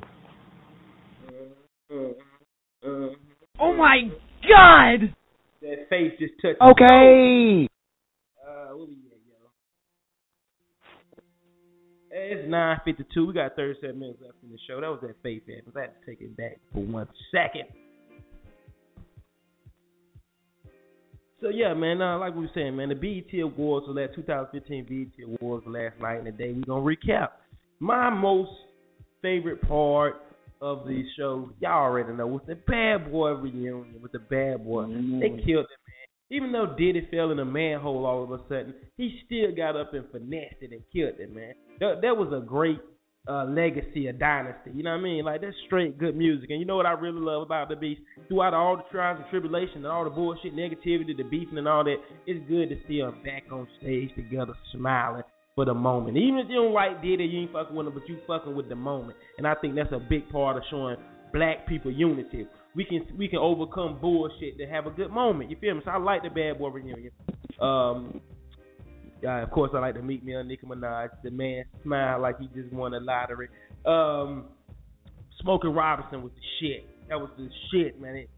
Oh my God! That face just touched. Okay. Uh, we at, It's nine fifty two. We got thirty seven minutes left in the show. That was that Faith Evans. I had to take it back for one second. So yeah, man. Uh, like we were saying, man, the BET Awards was that 2015 BET Awards last night, and today we're gonna recap. My most favorite part of the show, y'all already know, was the Bad Boy reunion with the Bad Boy. They killed it, man. Even though Diddy fell in a manhole all of a sudden, he still got up and finessed it and killed it, man. That, that was a great uh, legacy, a dynasty. You know what I mean? Like that's straight good music. And you know what I really love about the Beast? Throughout all the trials and tribulations and all the bullshit, negativity, the beefing and all that, it's good to see them back on stage together, smiling for the moment. Even if you don't like Diddy, you ain't fucking with them, but you fucking with the moment. And I think that's a big part of showing black people unity. We can we can overcome bullshit to have a good moment. You feel me? So I like the Bad Boy reunion. Um, uh, of course, I like to meet me on Nicki Minaj. The man smiled like he just won a lottery. Um, Smokey Robinson was the shit. That was the shit, man. It,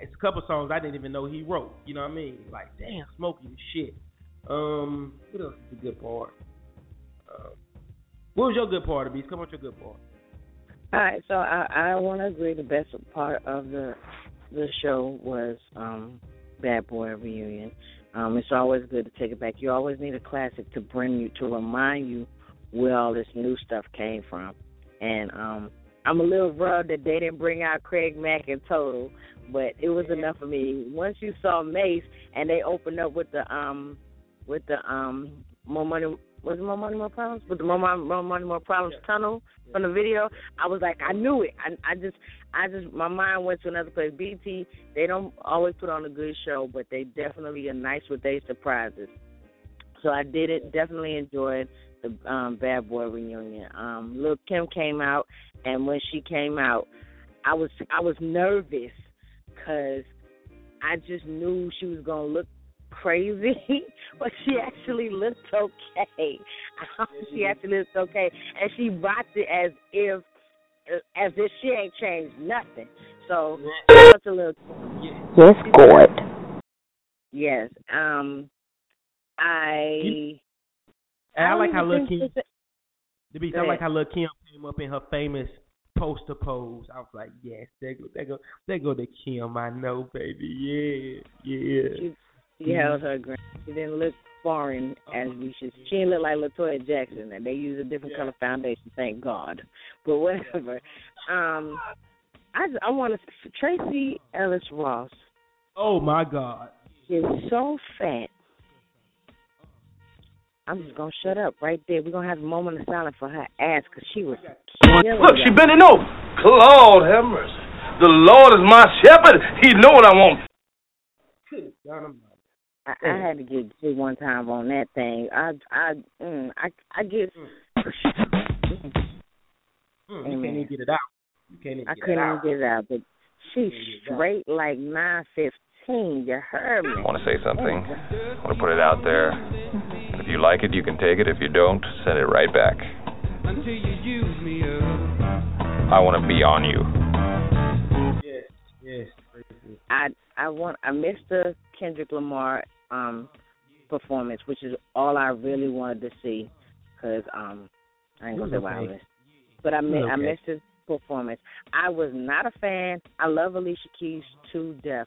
it's a couple songs I didn't even know he wrote. You know what I mean? Like, damn, Smokey was shit. Um, what else is the good part? Um, what was your good part, Beast? Come on, your good part. All right, so I I want to agree. The best part of the the show was um Bad Boy reunion. Um, it's always good to take it back. You always need a classic to bring you to remind you where all this new stuff came from. And um I'm a little rubbed that they didn't bring out Craig Mack and Total, but it was enough for me. Once you saw Mase and they opened up with the um with the um more money was it more money more problems? With the more money more, money, more problems tunnel from the video? I was like i knew it. I i just i just my mind went to another place. BET they don't always put on a good show but they definitely are nice with their surprises. So i did it. Definitely enjoyed the um bad boy reunion. Um lil kim came out and when she came out i was i was nervous because i just knew she was going to look crazy, but she actually looked okay. she actually looked okay, and she rocked it as if as if she ain't changed nothing. So that's a little Yes, good. yes. Um, I And I, like how Lil Kim, the I like how Lil Kim came up in her famous poster pose. I was like, yes, there go, there go, there go the Kim. I know, baby. Yeah, yeah. She, she held her ground. She didn't look foreign as we should. She didn't look like Latoya Jackson, and they use a different color foundation. Thank God. But whatever. Um, I I want to Tracee Ellis Ross Oh my God. is so fat. I'm just gonna shut up right there. We're gonna have a moment of silence for her ass because she was Look, she y'all. bending over. Lord have mercy. The Lord is my shepherd. He know what I want. I, I had to get G one time on that thing. I I mm, I I get. Mm, you can't even get it out. You can't even I get couldn't it even out. get it out, but she's straight like nine fifteen. You heard me. I want to say something. I want to put it out there. If you like it, you can take it. If you don't, send it right back. Until you use me up. I want to be on you. Yes, yes. I I want I missed the Kendrick Lamar um performance, which is all I really wanted to see, because um I ain't gonna say why I Okay. missed, but I mi- I missed his performance. I was not a fan. I love Alicia Keys to death,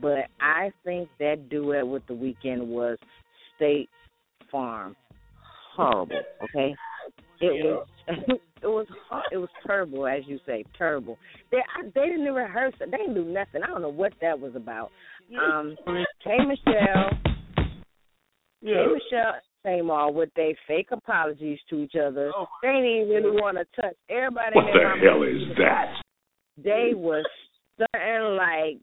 but I think that duet with the Weeknd was State Farm horrible. Okay, it was it was hor- it was terrible, as you say, terrible. They I, they didn't even rehearse it. They didn't do nothing. I don't know what that was about. Um, K Michelle, K Michelle, same all with their fake apologies to each other. they didn't even really want to touch everybody. What the hell is that? They was something like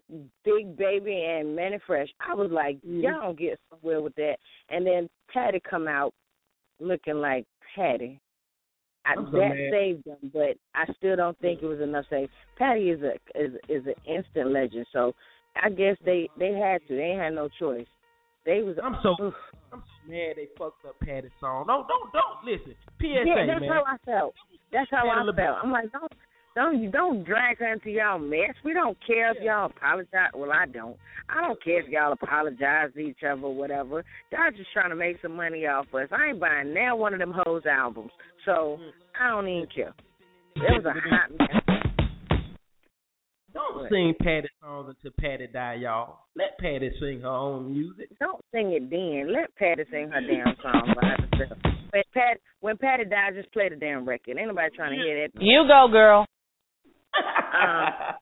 Big Baby and Mannie Fresh. I was like, Mm-hmm. y'all don't get somewhere with that. And then Patti come out looking like Patti. I, that saved them, but I still don't think it was enough. Save Patti is a is is an instant legend, so I guess they they had to. They had no choice. They was. I'm so I'm so mad they fucked up Patti's song. Don't don't don't listen. PSA, yeah, that's man. how I felt. That's how I felt. I'm like, don't don't you don't drag her into y'all mess. We don't care if y'all apologize. Well, I don't. I don't care if y'all apologize to each other or whatever. Y'all just trying to make some money off us. I ain't buying now one of them hoes albums, so I don't even care. It was a hot mess. Don't sing Patti songs until Patti die, y'all. Let Patti sing her own music. Don't sing it then. Let Patti sing her damn song by herself. When Patti when Patti dies, just play the damn record. Ain't nobody trying to hear that. You go, girl. Um,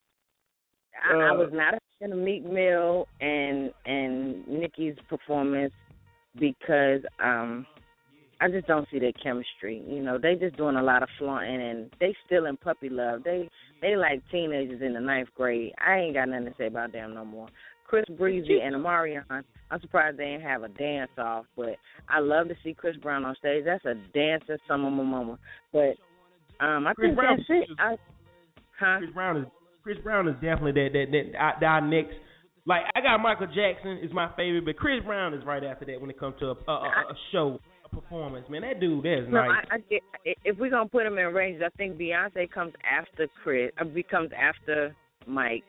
I, I was not a fan of Meek Mill and and Nicki's performance because um I just don't see their chemistry. You know, they just doing a lot of flaunting and they still in puppy love. They they like teenagers in the ninth grade. I ain't got nothing to say about them no more. Chris Breezy and Omarion, I'm surprised they didn't have a dance off, but I love to see Chris Brown on stage. That's a dancing summer mama. But um I Chris think Brown- that's it. I, huh? Chris Brown is Chris Brown is definitely that that that our, our next. Like I got Michael Jackson is my favorite, but Chris Brown is right after that when it comes to a, a, a, a show, a performance. Man, that dude, is No, nice. I, I get, if we're gonna put him in range, I think Beyonce comes after Chris, uh, becomes after Mike,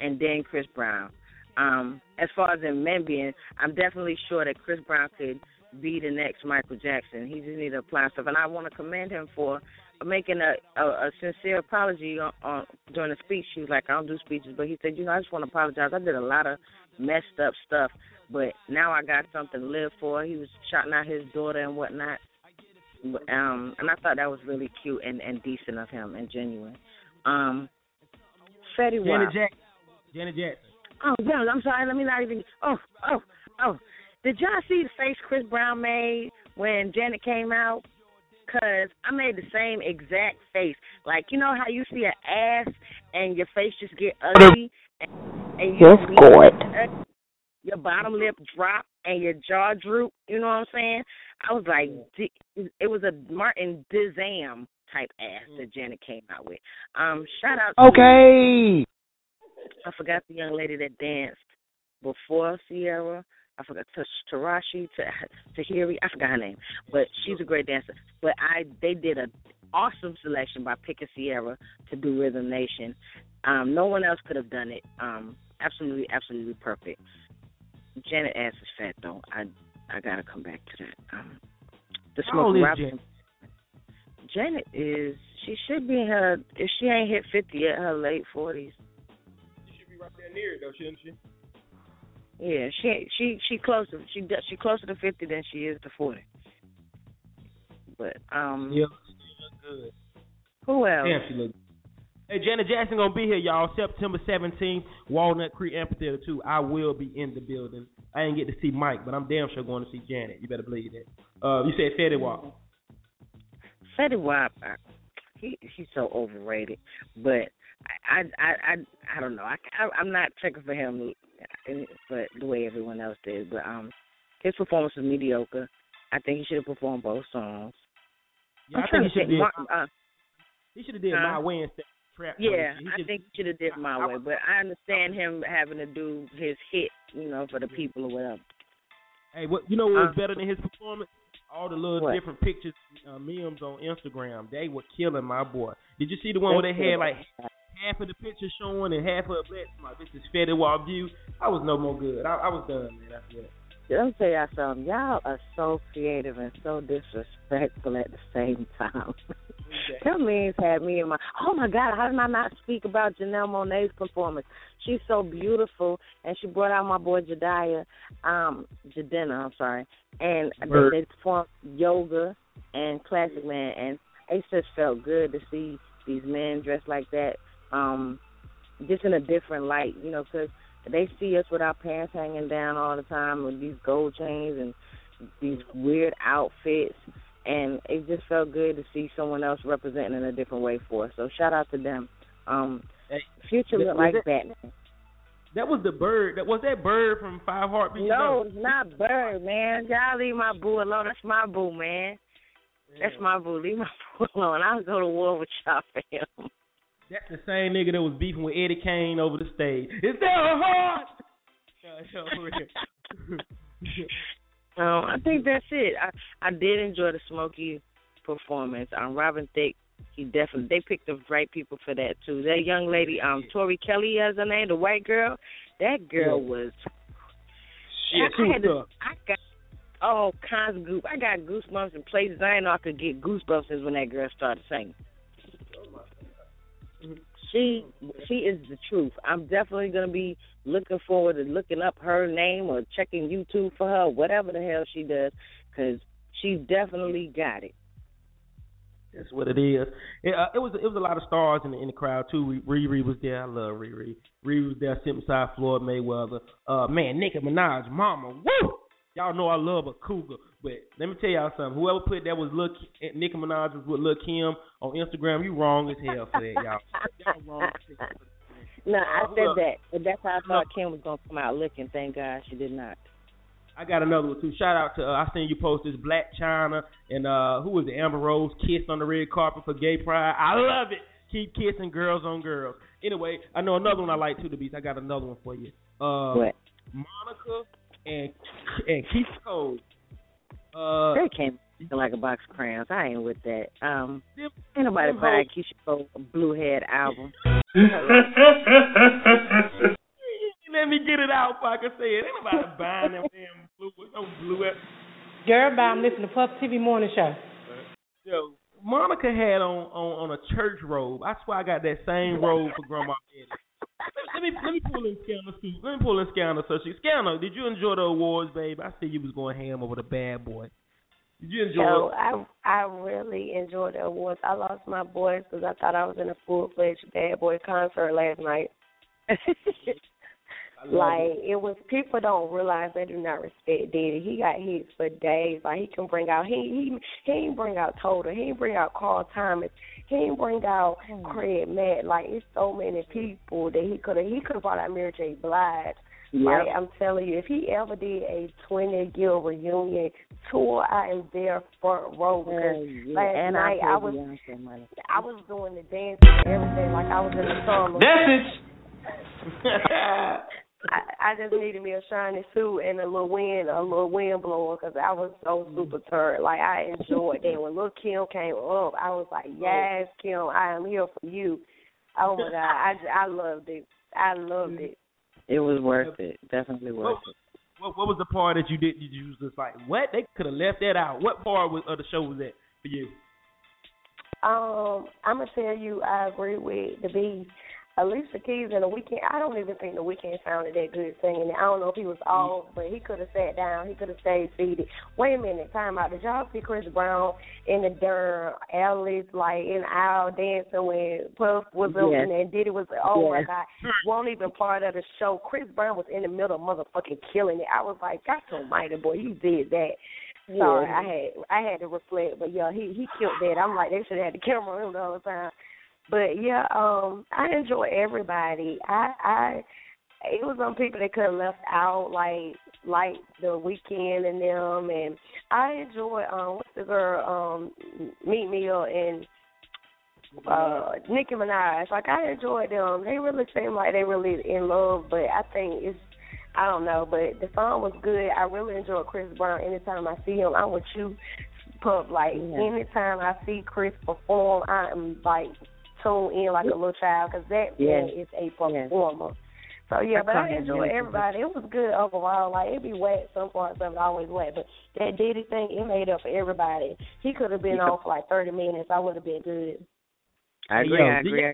and then Chris Brown. Um, as far as in men being, I'm definitely sure that Chris Brown could be the next Michael Jackson. He just need to apply stuff, and I want to commend him for making a, a, a sincere apology on, on during the speech. He was like, I don't do speeches, but he said, you know, I just want to apologize. I did a lot of messed up stuff, but now I got something to live for. He was shouting out his daughter and whatnot. Um, and I thought that was really cute and, and decent of him and genuine. Um, Fetty Wap. Janet Jackson. Janet Jackson. Oh, yeah, I'm sorry. Let me not even. Oh, oh, oh. Did y'all see the face Chris Brown made when Janet came out? Cause I made the same exact face. Like you know how you see an ass and your face just get ugly, and, and you Yes, God. Your bottom lip drop and your jaw droop. You know what I'm saying? I was like, it was a Martin Dizam type ass that Janet came out with. Um, shout out. To Okay. I forgot the young lady that danced before Ciara. I forgot T- Tarashi T- Tahiri. I forgot her name, but she's a great dancer. But I they did an awesome selection by picking Ciara to do Rhythm Nation. Um, no one else could have done it. Um, absolutely, absolutely perfect. Janet ass is fat though. I I gotta come back to that. Um, the How old Smoke is Rap. Janet? Janet is she should be in her if she ain't hit fifty yet, her late forties. She should be right there near it though, shouldn't she? Yeah, she she she closer she she closer to fifty than she is to forty. But um, Yeah, she look good. who else? Yeah, she look. Hey, Janet Jackson gonna be here, y'all. September 17th, Walnut Creek Amphitheater 2. I will be in the building. I didn't get to see Mike, but I'm damn sure going to see Janet. You better believe that. Uh, you said Fetty Wap. Fetty Wap, he he's so overrated. But I I I I, I don't know. I, I I'm not checking for him, but the way everyone else did. But um, his performance was mediocre. I think he should have performed both songs. Yeah, I'm I think he should did. Uh, He should have did Huh? my Wednesday trap. Yeah, I think he should have did my way, but I understand him having to do his hit, you know, for the people or whatever. Hey, what you know what was Uh, better than his performance? All the little What? different pictures, uh, memes on Instagram. They were killing my boy. Did you see the one where they had like half of the picture showing and half of it black? This is Fetty Wap view. I was no more good. I, I was done, man. After that. Let me tell y'all something. Y'all are so creative and so disrespectful at the same time. Them memes had me in my. Oh my God! How did I not speak about Janelle Monae's performance? She's so beautiful, and she brought out my boy Jediah, um, Jidenna. I'm sorry, and they, they performed yoga and classic man, and it just felt good to see these men dressed like that, um, just in a different light, you know, because they see us with our pants hanging down all the time with these gold chains and these weird outfits and it just felt good to see someone else representing in a different way for us. So shout out to them. Um Future looked like it- Batman. That was the bird. That was that bird from Five Heartbeats. No, it's not Bird, man. Y'all leave my boo alone. That's my boo, man. That's my boo. Leave my boo alone. I'll go to war with y'all for him. That's the same nigga that was beefing with Eddie Kane over the stage. Is there a heart? So, for real. Um, I think that's it. I I did enjoy the Smokey performance. Um, Robin Thicke, he definitely they picked the right people for that too. That young lady, um, Tori Kelly has her name, the white girl. That girl Yeah. was. Shit, I, she I had to. I got all kinds of goose. I got goosebumps in places I didn't know I could get goosebumps when that girl started singing. She she is the truth. I'm definitely gonna be looking forward to looking up her name or checking YouTube for her, whatever the hell she does, because she definitely got it. That's what it is. It, uh, it was it was a lot of stars in the in the crowd too. Riri was there. I love Riri. Riri was there. Sitting beside Floyd Mayweather. Uh, man, Nicki Minaj, Mama, woo! Y'all know I love a cougar. But let me tell y'all something. Whoever put that was Lil Ki- Nicki Minaj was with Lil Kim on Instagram. You wrong as hell for that, y'all. Y'all wrong. No, I said look. that, but that's how I thought Kim was gonna come out looking. Thank God she did not. I got another one too. Shout out to uh, I seen you post this Blac Chyna and uh who was it? Amber Rose kissed on the red carpet for Gay Pride. I love it. Keep kissing girls on girls. Anyway, I know another one I like too. The beast. I got another one for you. Uh, What? Monica and and Keyshia Cole. Uh, They came looking like a box of crayons. I ain't with that. Um, them- ain't nobody them buy hoes- Keyshia Cole Blue Head album. Let me get it out so I can say it. Ain't nobody buying them damn blue no blue. Girl, but I'm listening to Puff TV Morning Show. Yo, Monica had on, on on a church robe. I swear I got that same robe for Grandma Eddie. Let me let me pull in Scanner. Let me pull in Scanner so she Scanner, did you enjoy the awards, babe? I see you was going ham over the bad boy. Did you enjoy it? I I really enjoyed the awards. I lost my voice because I thought I was in a full fledged bad boy concert last night. Like it. it was people don't realize they do not respect Diddy. He got hits for days. Like he can bring out he he he ain't bring out Total. He ain't bring out Carl Thomas. He ain't bring out Craig Mack. Like it's so many people that he could have he could have brought out Mary J. Blige. Like I'm telling you, if he ever did a 20 year reunion tour, I am there front row because Oh, yeah. last and night I, I was Beyonce. I was doing the dance and everything like I was in the summer. I, I just needed me a shiny suit and a little wind, a little wind blower, because I was so super turned. Like I enjoyed that. When Lil Kim came up, I was like, "Yes, Kim, I am here for you." Oh my God, I I loved it. I loved it. It was worth it. Definitely worth What, it. what what was the part that you did you was just like what? They could have left that out. What part was, of the show was that for you? Um, I'm gonna tell you, I agree with the B. Alicia Keys in the Weeknd. I don't even think the Weeknd sounded that good singing. I don't know if he was off, mm. but he could have sat down. He could have stayed seated. Wait a minute, time out. Did y'all see Chris Brown in the dirt, Alice like in the aisle dancing when Puff was Yes. and Diddy was? Oh my God, won't even part of the show. Chris Brown was in the middle of motherfucking killing it. I was like, that's almighty boy, you did that. Sorry, Yeah. I had I had to reflect, but yeah, he he killed that. I'm like, they should have had the camera on him the whole time. But yeah, um, I enjoy everybody. I I it was some people that could have left out, like like the Weeknd and them, and I enjoy um what's the girl um Meek Mill and uh Nicki Minaj. Like I enjoyed them. They really seem like they really in love, but I think it's I don't know, but the song was good. I really enjoy Chris Brown. Anytime I see him, I'm with you, Pup. Like Yeah. anytime I see Chris perform, I'm like tuned in like a little child because that Yeah. man is a performer. So yeah, but I him enjoy yesterday. everybody. It was good overall. Like it be wet some parts of it always wet, but that Diddy thing it made up for everybody. He could have been Yeah. on for like thirty minutes. I would have been good. I agree. Yo, I agree. y'all-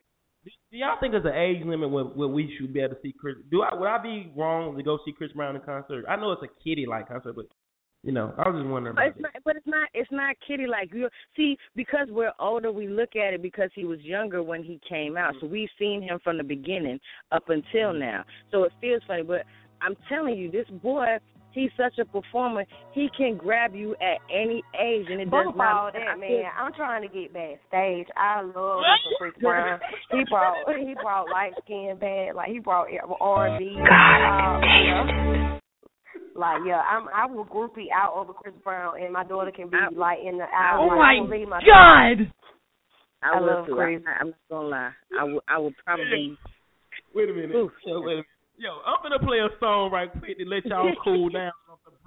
Do y'all think there's an age limit when, when we should be able to see Chris? Do I would I be wrong to go see Chris Brown in concert? I know it's a kiddie like concert, but you know, I was just wondering But about it's that. not. But it's not. It's not kitty like you. See, because we're older, we look at it because he was younger when he came out. So we've seen him from the beginning up until mm-hmm. now. So it feels funny. But I'm telling you, this boy, he's such a performer. He can grab you at any age, and it does Bump not. all I that, feel- man. I'm trying to get backstage. I love Mr. Chris Brown. He brought he brought light skin band, like he brought R and B. Uh, Like yeah, I'm I will groupie out over Chris Brown, and my daughter can be like in the aisle. Oh like, my I my God! I, I will love too. Chris. I, I'm not gonna lie. I will. I will probably. Wait a minute. Yo, wait a minute. Yo, I'm gonna play a song right quick to let y'all cool down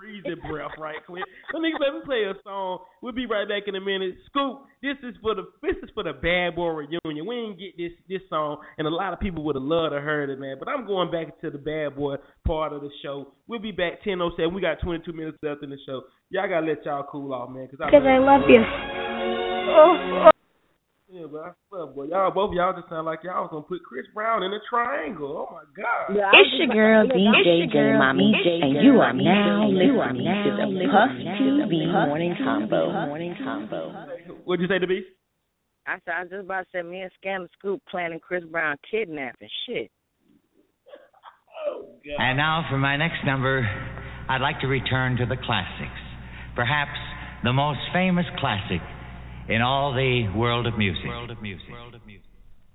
breezy breath right quick. Let me let me play a song. We'll be right back in a minute. Scoop, this is for the this is for the bad boy reunion. We didn't get this this song, and a lot of people would have loved to heard it, man. But I'm going back to the bad boy part of the show. We'll be back 10:07. We got 22 minutes left in the show. Y'all gotta let y'all cool off, man. Cause I, Because I love you. Oh, oh. Yeah, but I swear, boy, y'all both y'all just sound like y'all was gonna put Chris Brown in a triangle. Oh my god. It's your girl DJ J Mommy, and you are now listening to the Puff TV Morning Convo. Morning Convo. What'd you say to be? I said I was just about to say me and Scandal Scoop planning Chris Brown kidnapping. Shit. Oh, and now for my next number, I'd like to return to the classics. Perhaps the most famous classic in all the world of music. World of music.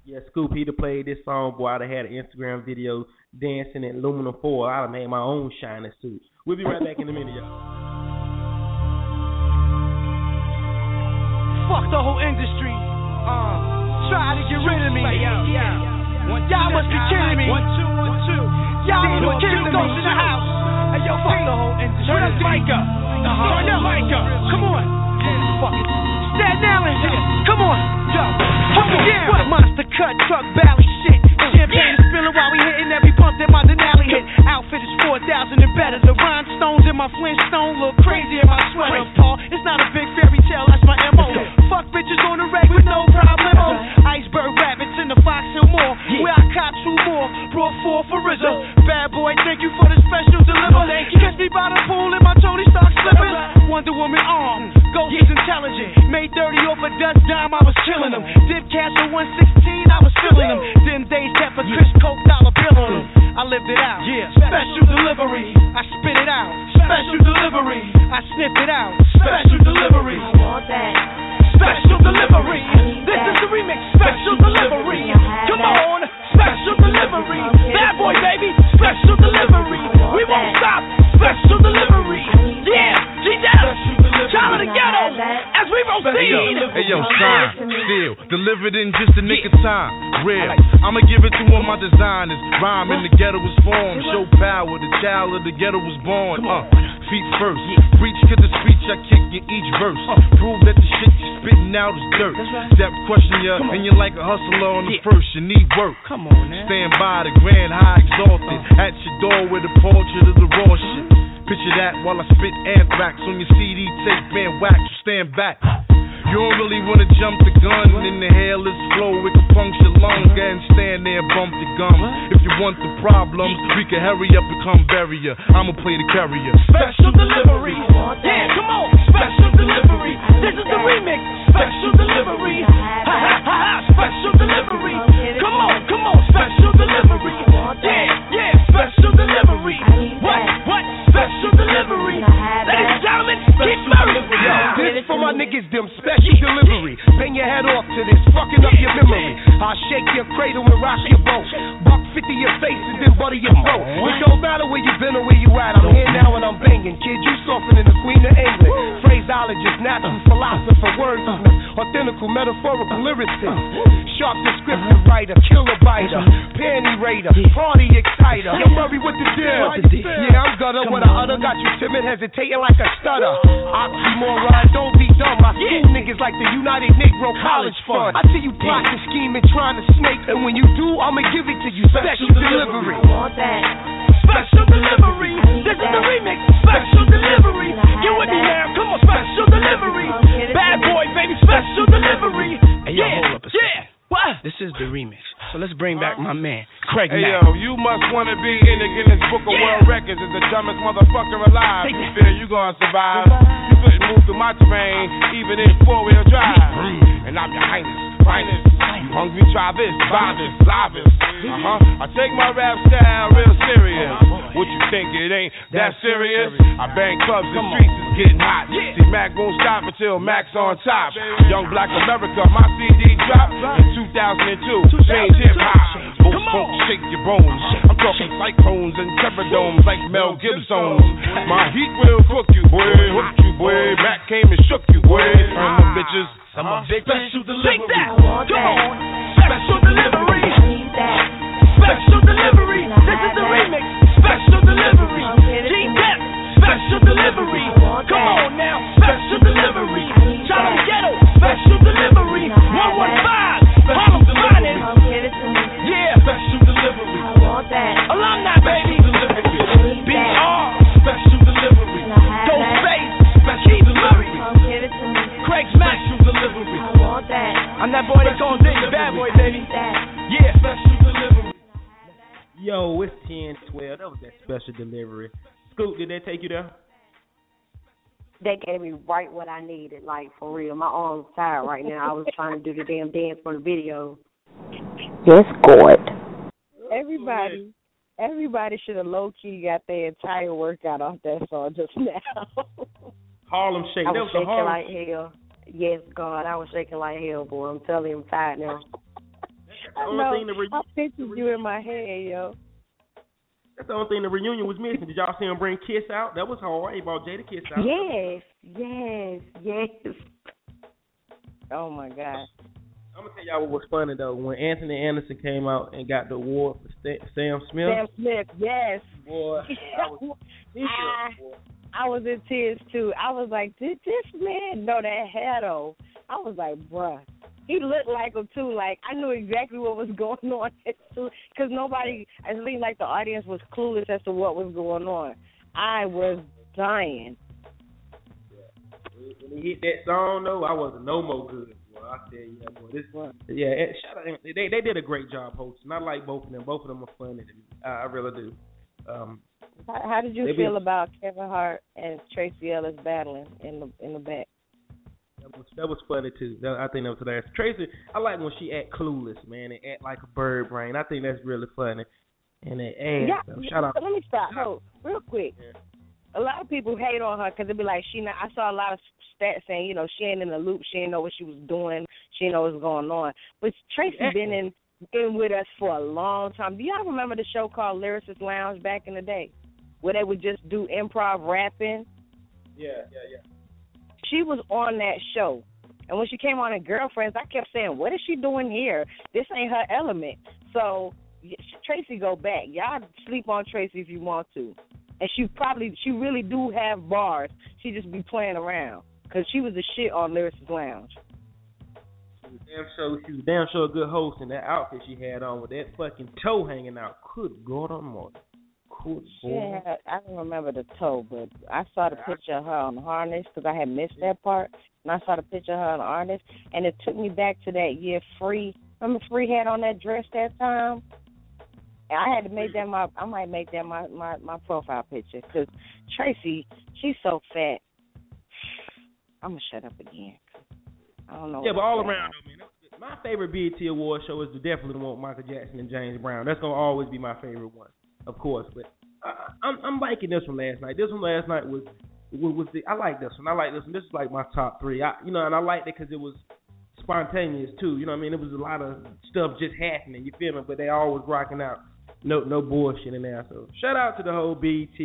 Yeah, Scoop, he'd have played this song, boy. I'd have had an Instagram video dancing in aluminum foil. I'd have made my own shiny suit. We'll be right back in a minute, y'all. Fuck the whole industry. Uh, try to get rid of me. Y'all must be kidding me. One, two, one, two. Y'all must be kidding me. Goes in the house. Hey, yo, fuck the whole industry. Turn that mic up. Turn that mic up. Come on. Fuck it. Staten Island. Come on. Yo. Hold me down. What a monster cut truck ballad shit. Champagne is spilling while we hitting every pump that my Denali hit. Outfit is 4,000 and better. The rhinestones in my Flintstone look crazy in my sweater. Paul, it's not a big fairy tale, that's my MO. Fuck bitches on the reg with no problemo. Oh. Iceberg rabbits in the Fox Hill Mall. Where I caught two more. Brought four for Rizzo. Bad boy, thank you for the special deliver. Catch me by the pool in my 30 a dust dime, I was killing them. Dip cash for 116, I was filling them. Them days kept a Chris Coke dollar bill on them. I lived it out. Yeah. Special delivery. I spit it out. Special delivery. I sniff it out. Special delivery. I want that. Special delivery. This is the remix. Special delivery. Come on. Special delivery. Bad boy, baby. Special delivery. We won't stop. Special delivery. Hey yo, hey yo, sign, still, delivered in just a nick of time. Real, I'ma give it to all my designers. Rhyme in the ghetto was formed, show power. The child of the ghetto was born. Uh, feet first, preach to the speech I kick in each verse. Prove that the shit you spitting out is dirt. Step question ya, and you're like a hustler on the first. You need work. Come on, Stand by the grand high exalted. At your door with a portrait of the raw shit. Picture that while I spit anthrax on your CD tape, man, wax, you stand back. You don't really wanna jump the gun, inhale this flow, it can puncture lungs, and stand there and bump the gum. If you want the problems, we can hurry up and come bury ya. I'ma play the carrier. Special delivery. Yeah, come on. Special delivery. This is the remix. Special delivery. Ha ha ha ha. Special delivery. Come on, come on. Special delivery. Yeah, yeah. Special delivery. What? What? Special delivery. Ladies and gentlemen, Keith Murray. Yo, this for my niggas, them special delivery. Bang your head off to this, fucking up your memory. I'll shake your cradle and rock your boat. Buck 50 your face and then butter your throat. It don't matter where you been or where you at. I'm here now and I'm banging. Kid, you softening the queen of England. Phraseologist, natural philosopher, wordsmith, authentical, metaphorical lyricist. Sharp descriptive writer, killer biter, panty raider, party exciter. Yo, Murray, what the deal? Yeah, I'm gutter. What I utter got you timid, hesitating like a stutter. Oxymoron, don't be dumb. I school niggas like the United Negro College Fund. I see you plotting, scheming, trying to snake, and when you do, I'ma give it to you. Special delivery. Special delivery. This is the remix. Special delivery. You with me now? Come on, special delivery. Bad boy, baby. Special delivery. Hey, yo, yeah, hold up a yeah. What? This is the remix. So let's bring back my man, Craig Hey Mack. yo, you must wanna be in the Guinness Book of World Records as the dumbest motherfucker alive. You feel you gonna survive? You couldn't move through my terrain, even in four wheel drive. And I'm your highness, finest. You hungry? Try this, buy this, live this. Uh huh. I take my rap style real serious. What you think it ain't that serious? I bang clubs, the streets is getting hot. See, Mac won't stop until Mac's on top. Young Black America, my CD dropped in 2002. Change hip hop. Most folks shake your bones. I'm talking cyclones and terradomes like Mel Gibson. My heat will cook you, boy. Hook you, boy. Mac came and shook you, boy. Turn them bitches. I'm a big Special delivery. Come on. Special delivery. They gave me right what I needed, like for real. My arms tired right now. I was trying to do the damn dance for the video. Yes, God. Everybody, everybody should have low key got their entire workout off that song just now. Harlem Shake. I That was was shaking Harlem. like hell. Yes, God, I was shaking like hell, boy. I'm telling you, I'm tired now. I only know. thing the re- I pictured you in my head, yo. That's the only thing the reunion was missing. Did y'all see him bring Kiss out? That was hard. He brought Jadakiss out. Yes, yes, yes. Oh my God. I'm gonna tell y'all what was funny though. When Anthony Anderson came out and got the award for Sta- Sam Smith. Sam Smith, yes. Boy, I was, I, was- I was in tears too. I was like, did this man know that hair though? I was like, bruh. He looked like him too. Like I knew exactly what was going on too, because nobody, I think like the audience was clueless as to what was going on. I was dying. when he hit that song though, I wasn't no more good. Boy, I tell you, yeah, boy, this one, yeah, it, shout out, they they did a great job hosting. I like both of them. Both of them are funny. I, I really do. Um, How, how did you feel been- about Kevin Hart and Tracee Ellis battling in the in the back? That was that was funny too. That, I think that was hilarious. Tracee, I like when she act clueless, man, and act like a bird brain. I think that's really funny. And it ass, Yeah, stuff. shout out. Let me stop. Hold real quick. A lot of people hate on her because they be like, she. Not, I saw a lot of stats saying, you know, she ain't in the loop. She didn't know what she was doing. She didn't know what's going on. But Tracee been in been with us for a long time. Do y'all remember the show called Lyricist Lounge back in the day, where they would just do improv rapping? Yeah, yeah, yeah. She was on that show. And when she came on in Girlfriends, I kept saying, "What is she doing here? This ain't her element." So Tracee, go back. Y'all sleep on Tracee if you want to, and she probably she really do have bars. She just be playing around because she was the shit on Lyricist Lounge. She was damn sure she was damn sure a good host in that outfit she had on with that fucking toe hanging out. Good God Almighty. Good She had, I don't remember the toe, but I saw the picture of her on the harness because I had missed that part, and I saw the picture of her on the harness, and it took me back to that year. Free, remember Free had on that dress that time. And I had to make that my, I might make that my my my profile picture because Tracee, she's so fat. I'm gonna shut up again. I don't know. Yeah, but all around though, man. My favorite BET Award show is definitely the one with Michael Jackson and James Brown. That's gonna always be my favorite one, of course. But I, I'm I'm liking this one last night. This one last night was was, was the I like this one. I like this one. This is like my top three. I you know, and I liked it because it was spontaneous too. You know what I mean? It was a lot of stuff just happening. You feel me? But they all was rocking out. No no bullshit in there. So shout out to the whole BET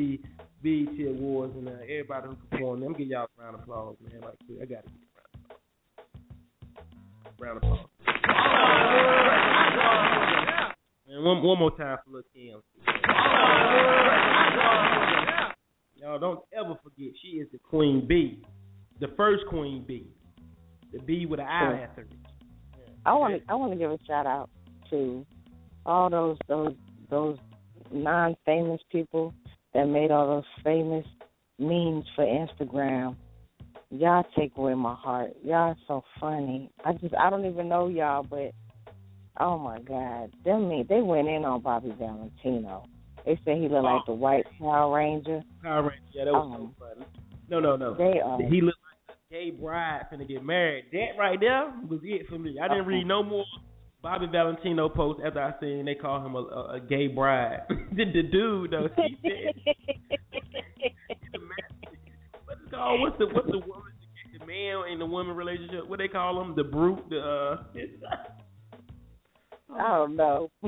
BET Awards and uh, everybody who performed. Let me give y'all a round of applause, man. Like I got give a round of applause. And one one more time for Lil Kim. Y'all don't ever forget she is the Queen Bee, the first Queen Bee, the bee with an eye after it. I want to I want to give a shout out to all those those those non famous people that made all those famous memes for Instagram. Y'all take away my heart. Y'all so funny. I just I don't even know y'all, but oh my God, them me they went in on Bobby Valentino. They said he looked like the white Power Ranger. Power Ranger, yeah, that was Um, so funny. No, no, no. They are. He looked like a gay bride finna get married. That right there was it for me. I didn't read no more Bobby Valentino posts after I seen they call him a, a, a gay bride. the, the dude though, he said, what's it called? What's the what's the woman, the male and the woman relationship? What they call them? The brute. The uh. I don't know.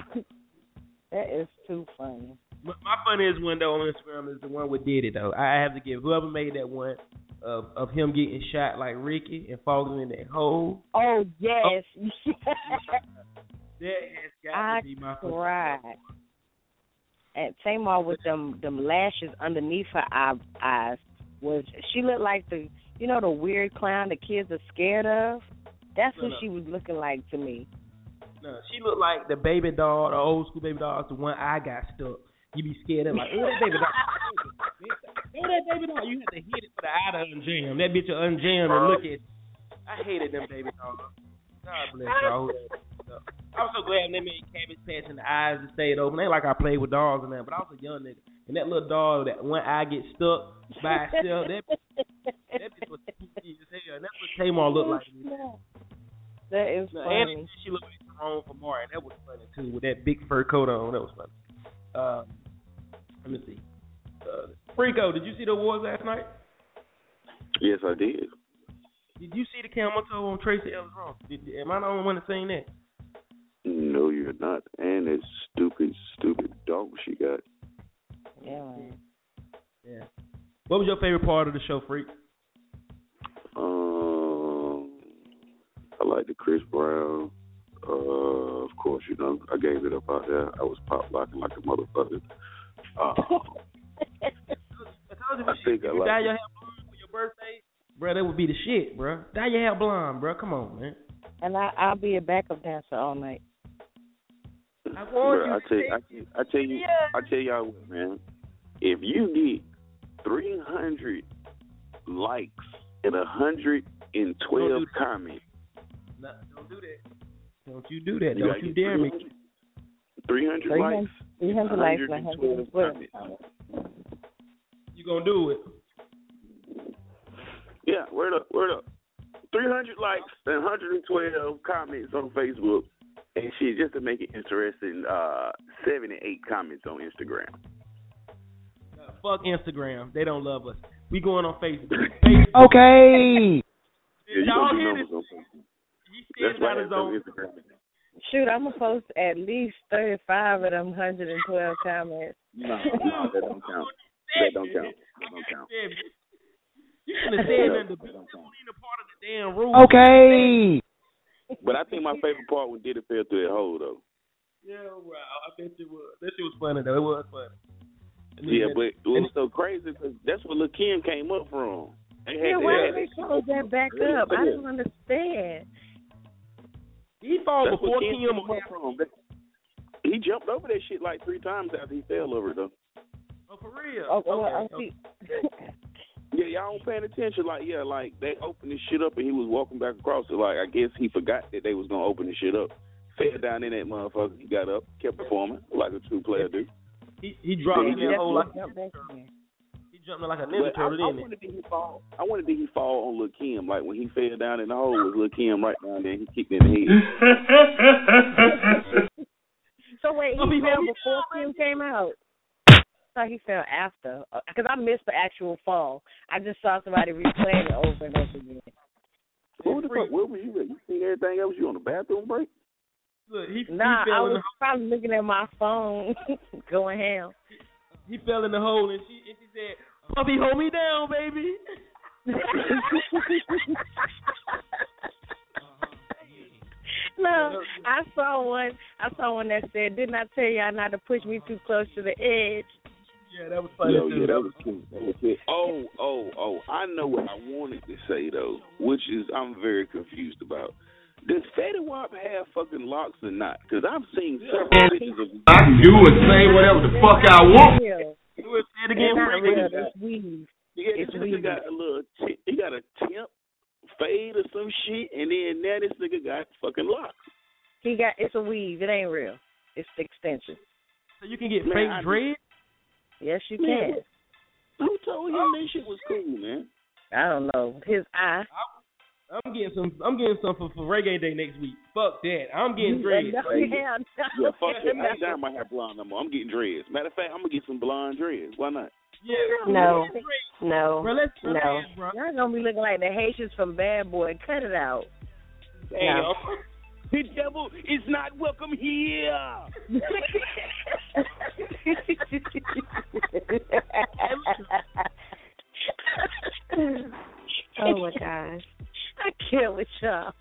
that is too funny. My my funniest one though on Instagram is the one with Diddy though. I have to give whoever made that one of of him getting shot like Ricky and falling in that hole. Oh, oh. yes. That has got I to be my cried. And Tamar with them them lashes underneath her eye, eyes was she looked like the you know the weird clown the kids are scared of. That's what she was looking like to me. No, she looked like the baby doll, the old school baby doll. The one I got stuck. You be scared of like, oh that baby doll. Oh that baby doll. You had to hit it for the eye to unjam. That bitch will unjam and look at. I hated them baby dolls. God bless y'all. I was so glad they made Cabbage Patch and the eyes that stayed open. Ain't like I played with dolls and that, but I was a young nigga. and that little dog, that one eye get stuck by itself. That that bitch was spooky as hell. And that's what Tamar looked like. That is funny. and she looked like Tyrone from Martin. That was funny too, with that big fur coat on. That was funny. Uh, let me see. Uh, Frico, did you see the awards last night? Yes, I did. Did you see the camel toe on Tracee Ellis Ross? Did, am I the only one that seen that? No, you're not. And that stupid, stupid dog she got. Yeah. Yeah. What was your favorite part of the show, Freak? Um, I like the Chris Brown. Uh, of course, you know, I gave it up out there. I was pop locking like a motherfucker. Uh, I think I you like dye it. your hair blonde for your birthday, bro, that would be the shit, bro. Dye your hair blonde, bro. Come on, man. And I, I'll be a backup dancer all night. I want Bruh, you I to tell, take I, I tell you, I tell y'all what, man. If you get 300 likes and 112 comments, No, don't do that. Don't you do that. You Don't you dare me. 300 likes, 300 likes, 112 112. comments. You gonna do it? Yeah, word up, word up. 300 likes and 112 comments on Facebook. And shit, just to make it interesting, uh, 78 comments on Instagram. Uh, fuck Instagram. They don't love us. We going on Facebook. Facebook. Okay. Yeah, you Y'all hear this? On Facebook. He That's why his own. Shoot, I'm gonna post at least 35 of them 112 comments. No, no, that don't count. That don't count. That don't count. You should have said nothing to be That don't count. a part of the damn rule. Okay. But I think my favorite part when Diddy fell through that hole though. Yeah, wow. I bet it was. That shit was funny though. It was funny. Yeah, but it was so crazy because that's where Lil Kim came up from. They had Yeah, why did they close that back up? I don't understand. He fall That's before where Kim Kim. came up from. He jumped over that shit like three times after he fell over it though. Oh, for real. Oh, well, okay. I see. Yeah, y'all don't paying attention. Like, yeah, like they opened this shit up and he was walking back across it. Like, I guess he forgot that they was gonna open the shit up. Fell down in that motherfucker. He got up, kept performing like a true player do. He he dropped Yeah, in he that hole like Jump back in. he jumped in like a ninja But I, turtle, I didn't he? wanted to he fall. I wanted to he fall on Lil Kim. Like when he fell down in the hole, was Lil Kim right down there. He kicked in the head. So wait, Well, he he fell before Kim came out. I thought he fell after, uh, because I missed the actual fall. I just saw somebody replaying it over and over again. Who the fuck? Where was you at? You seen everything else? You on the bathroom break? Look, he, Nah, he I in was the probably looking at my phone, going ham. he fell in the hole and she and she said, "Puppy, hold me down, baby." no, I saw one. I saw one that said, "Didn't I tell y'all not to push me too close to the edge?" Yeah, that was funny Yo, yeah, that was cute. That was cute. Oh, oh, oh! I know what I wanted to say though, which is I'm very confused about. Does Fetty Wap have fucking locks or not? Because I've seen several pictures of. I can do and say whatever the fuck I want. Real. Do it, say it It's again, not Frank. real. It's weave. Yeah, It's this nigga got a little. T- he got a temp fade or some shit, and then now this nigga got fucking locks. He got. It's a weave. It ain't real. It's the extension. So you can get Man, fake dread. Yes, you Man, can. Who told him oh. that shit was cool, man? I don't know. His eye. I'm getting some. I'm getting some for, for reggae day next week. Fuck that. I'm getting dread. No, hell no. Yeah, fuck it. I ain't down my hair blonde no more. I'm getting dreads. Matter of fact, I'm gonna get some blonde dreads. Why not? Yeah. No. No. Bro, let's No. relax, bro. Y'all gonna be looking like the Haitians from Bad Boy. Cut it out. Damn. The devil is not welcome here. oh my gosh. I can't with y'all.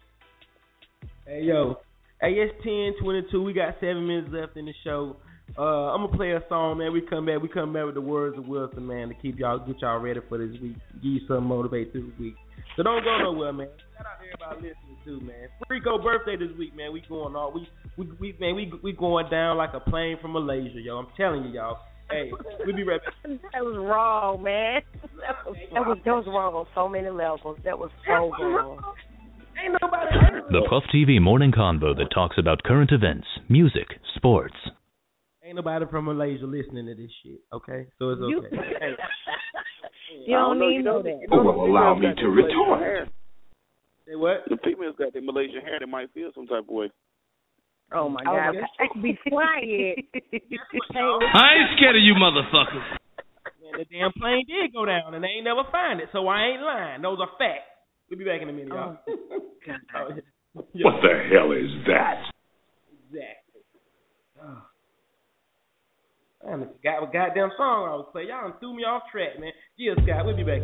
Hey yo, hey it's ten twenty two. We got seven minutes left in the show. Uh, I'm gonna play a song, man. We come back. We come back with the words of Wilson, man, to keep y'all get y'all ready for this week. Give you some motivate through the week. So don't go nowhere, man. Shout out to everybody listening too, man. Rico birthday this week, man. We going all we we we man we we going down like a plane from Malaysia, yo. I'm telling you, y'all. Hey, we be right back. That was wrong, man. That was, That was that was wrong on so many levels. That was so wrong. Ain't nobody. The Puff TV morning convo that talks about current events, music, sports. Ain't Ain't nobody from Malaysia listening to this shit. Okay, so it's You- okay. You don't know, need you know know, that. you know Oh, well, allow me to that Malaysian retort. hair. Say what? The females got their Malaysian hair. They might feel some type of way. Oh my Oh, God! my Be quiet. I ain't scared of you motherfuckers. Man, the damn plane did go down, and they ain't never find it, so I ain't lying. Those are facts. We'll be back in a minute, y'all. Oh, yeah. What the hell is that? Exactly. Oh. Man, I forgot what goddamn song I was playing. Y'all done threw me off track, man. Yeah, Scott, we'll be back.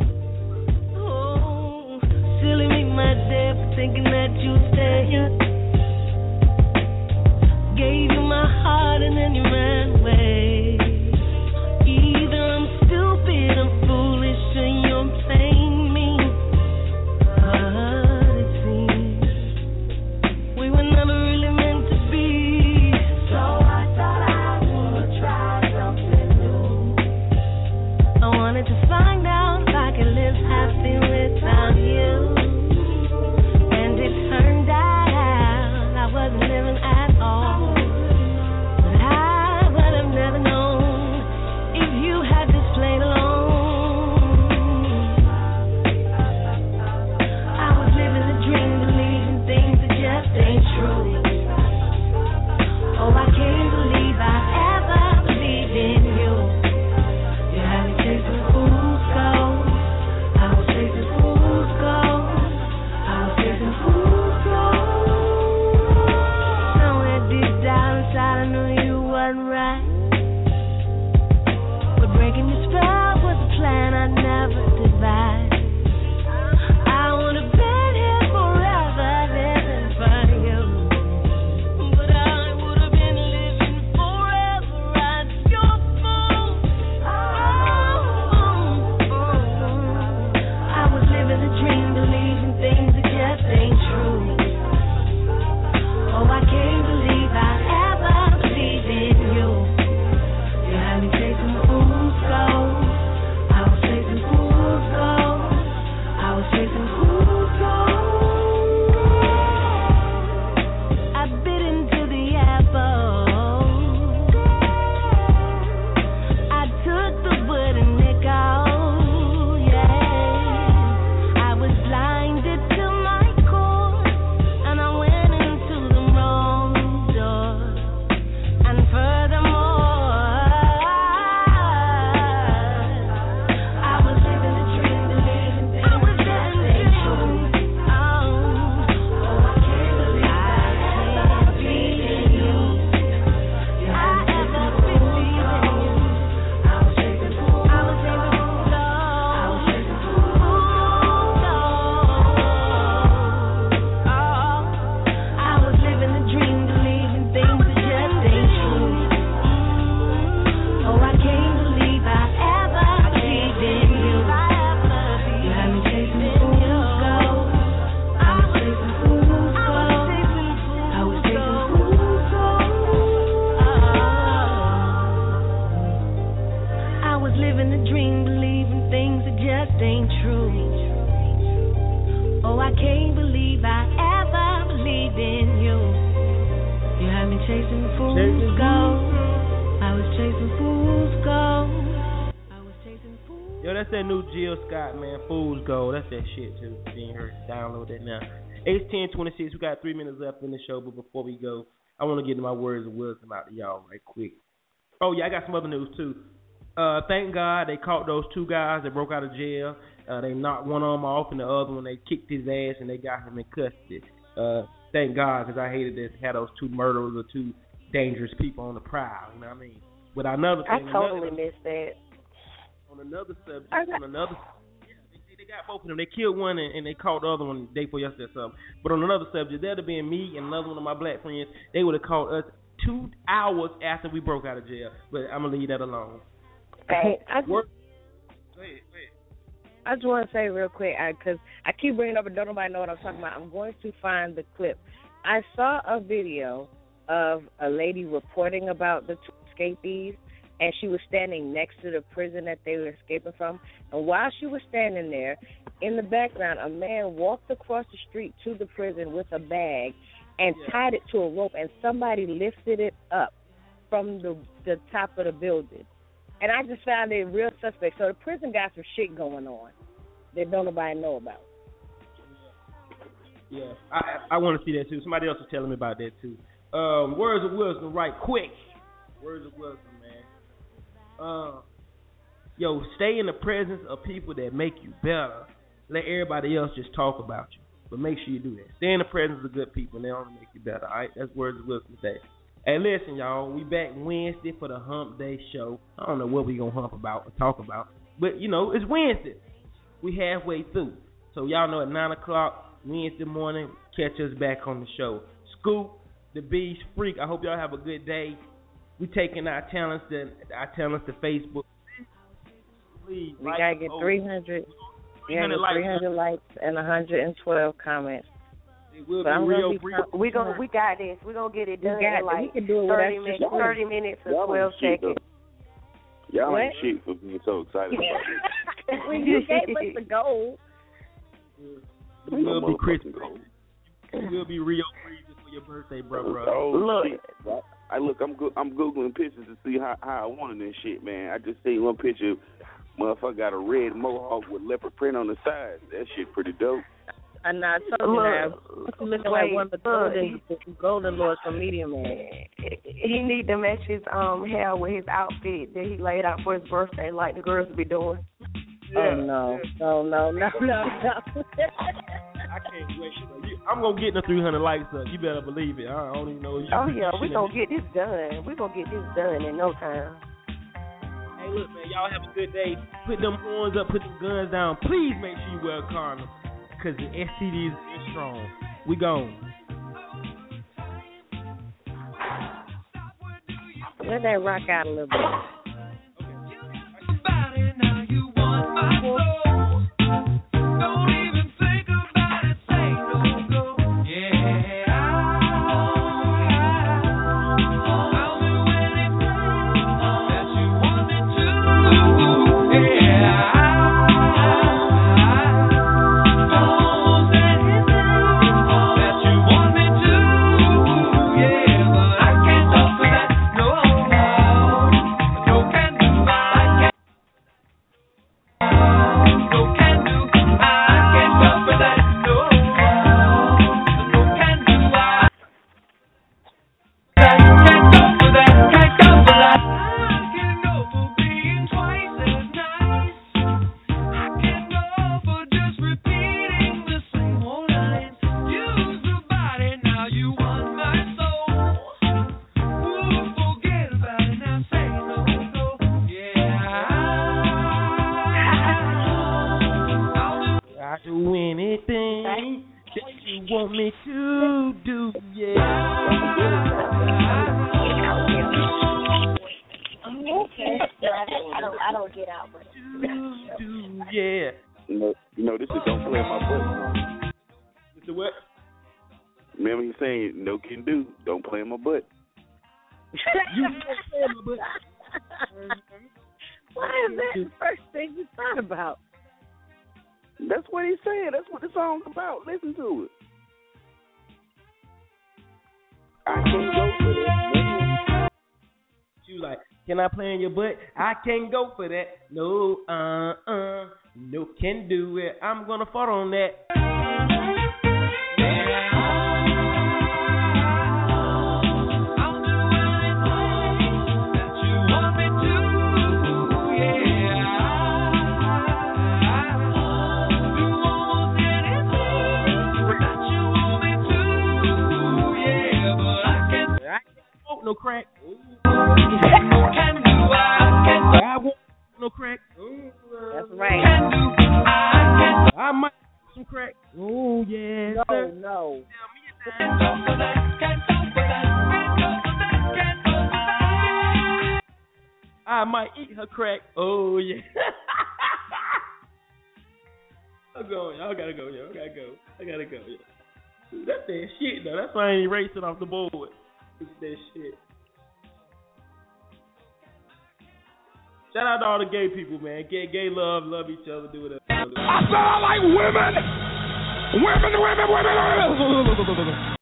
Oh, silly me, my dear, for thinking that you'd stay here. Gave you my heart and then you ran away. 26. We got three minutes left in the show, but before we go, I want to get my words of wisdom out to y'all right quick. Oh yeah, I got some other news too. Uh, thank God they caught those two guys that broke out of jail. Uh, they knocked one of them off, and the other one they kicked his ass, and they got him in custody. Uh, thank God, because I hated to have those two murderers or two dangerous people on the prowl. You know what I mean? But another thing, I totally another, missed that. On another subject, got- on another got both of them. They killed one and, and they caught the other one the day before yesterday or something. But on another subject, that'd have been me and another one of my black friends. They would have caught us two hours after we broke out of jail. But I'm gonna leave that alone. Hey, I, Work. Go ahead, go ahead. I just want to say real quick, because I, keep bringing up and don't nobody know what I'm talking about. I'm going to find the clip. I saw a video of a lady reporting about the two escapees, and she was standing next to the prison that they were escaping from. And while she was standing there, in the background, a man walked across the street to the prison with a bag and tied it to a rope, and somebody lifted it up from the the top of the building, and I just found it real suspect. So the prison got some shit going on that don't nobody know about. Yeah, I I want to see that too. Somebody else was telling me about that too. Um, words of wisdom, right quick. Words of wisdom. Uh, yo, stay in the presence of people that make you better. Let everybody else just talk about you, but make sure you do that. Stay in the presence of good people, and they only make you better. All right, that's words of wisdom today. Hey, listen, y'all, we back Wednesday for the Hump Day show. I don't know what we gonna hump about or talk about, but you know it's Wednesday. We halfway through, so y'all know at nine o'clock Wednesday morning, catch us back on the show. Scoop, the Beast, Freak. I hope y'all have a good day. We taking our talents to our talents to Facebook. Please, We like, gotta get oh, 300, 300 likes. 300 likes and 112 comments. It will But I'm be gonna be brief. pro- We gonna we got this. We gonna get it We done got in like We can do it thirty minutes, shit. thirty minutes and twelve seconds. Y'all What? ain't shit for being so excited about it. when you gave us the goal, We will be Motherfucking Christmas. We will be Rio Breezy for your birthday, bro, bro. Oh, Look. shit. I look, I'm go- I'm googling pictures to see how how I wanted this shit, man. I just seen one picture. Motherfucker got a red mohawk with leopard print on the side. That shit pretty dope. and I told you now, Look, you looking wait, like one of the look, golden, golden lords from Medium Man. he need to match his um hair with his outfit that he laid out for his birthday, like the girls be doing. Oh no, no, no, no, no, no. I can't wait. I'm gonna get the 300 likes up. You better believe it. I don't even know. You, Oh yeah, we shit. gonna get this done. We gonna get this done in no time. Hey, look, man, y'all have a good day. Put them horns up, put them guns down. Please make sure you wear a condom, cause the STD is is strong. We gone. Let that rock out a little bit. I I don't get out, but Do yeah. You know, you know this is don't play in my butt. Mr. What? Remember he saying no can do, don't play in my butt. You Why is that the first thing you thought about? That's what he said. That's what the song's about. Listen to it. I can't go for that. You like, can I play in your butt? I can't go for that. No, uh, uh, no, can do it. I'm gonna fart on that. I can't smoke no crack. I crack. That's right. I might smoke some crack. Oh yeah. No. I might eat her crack. Oh yeah. I'm going. Y'all gotta go. Y'all gotta go. I gotta go. Yeah. That's that shit though. That's why I ain't erasing off the board. That shit. Shout out to all the gay people, man. Gay, gay love, love each other, do whatever. I said I like women. Women, women, women.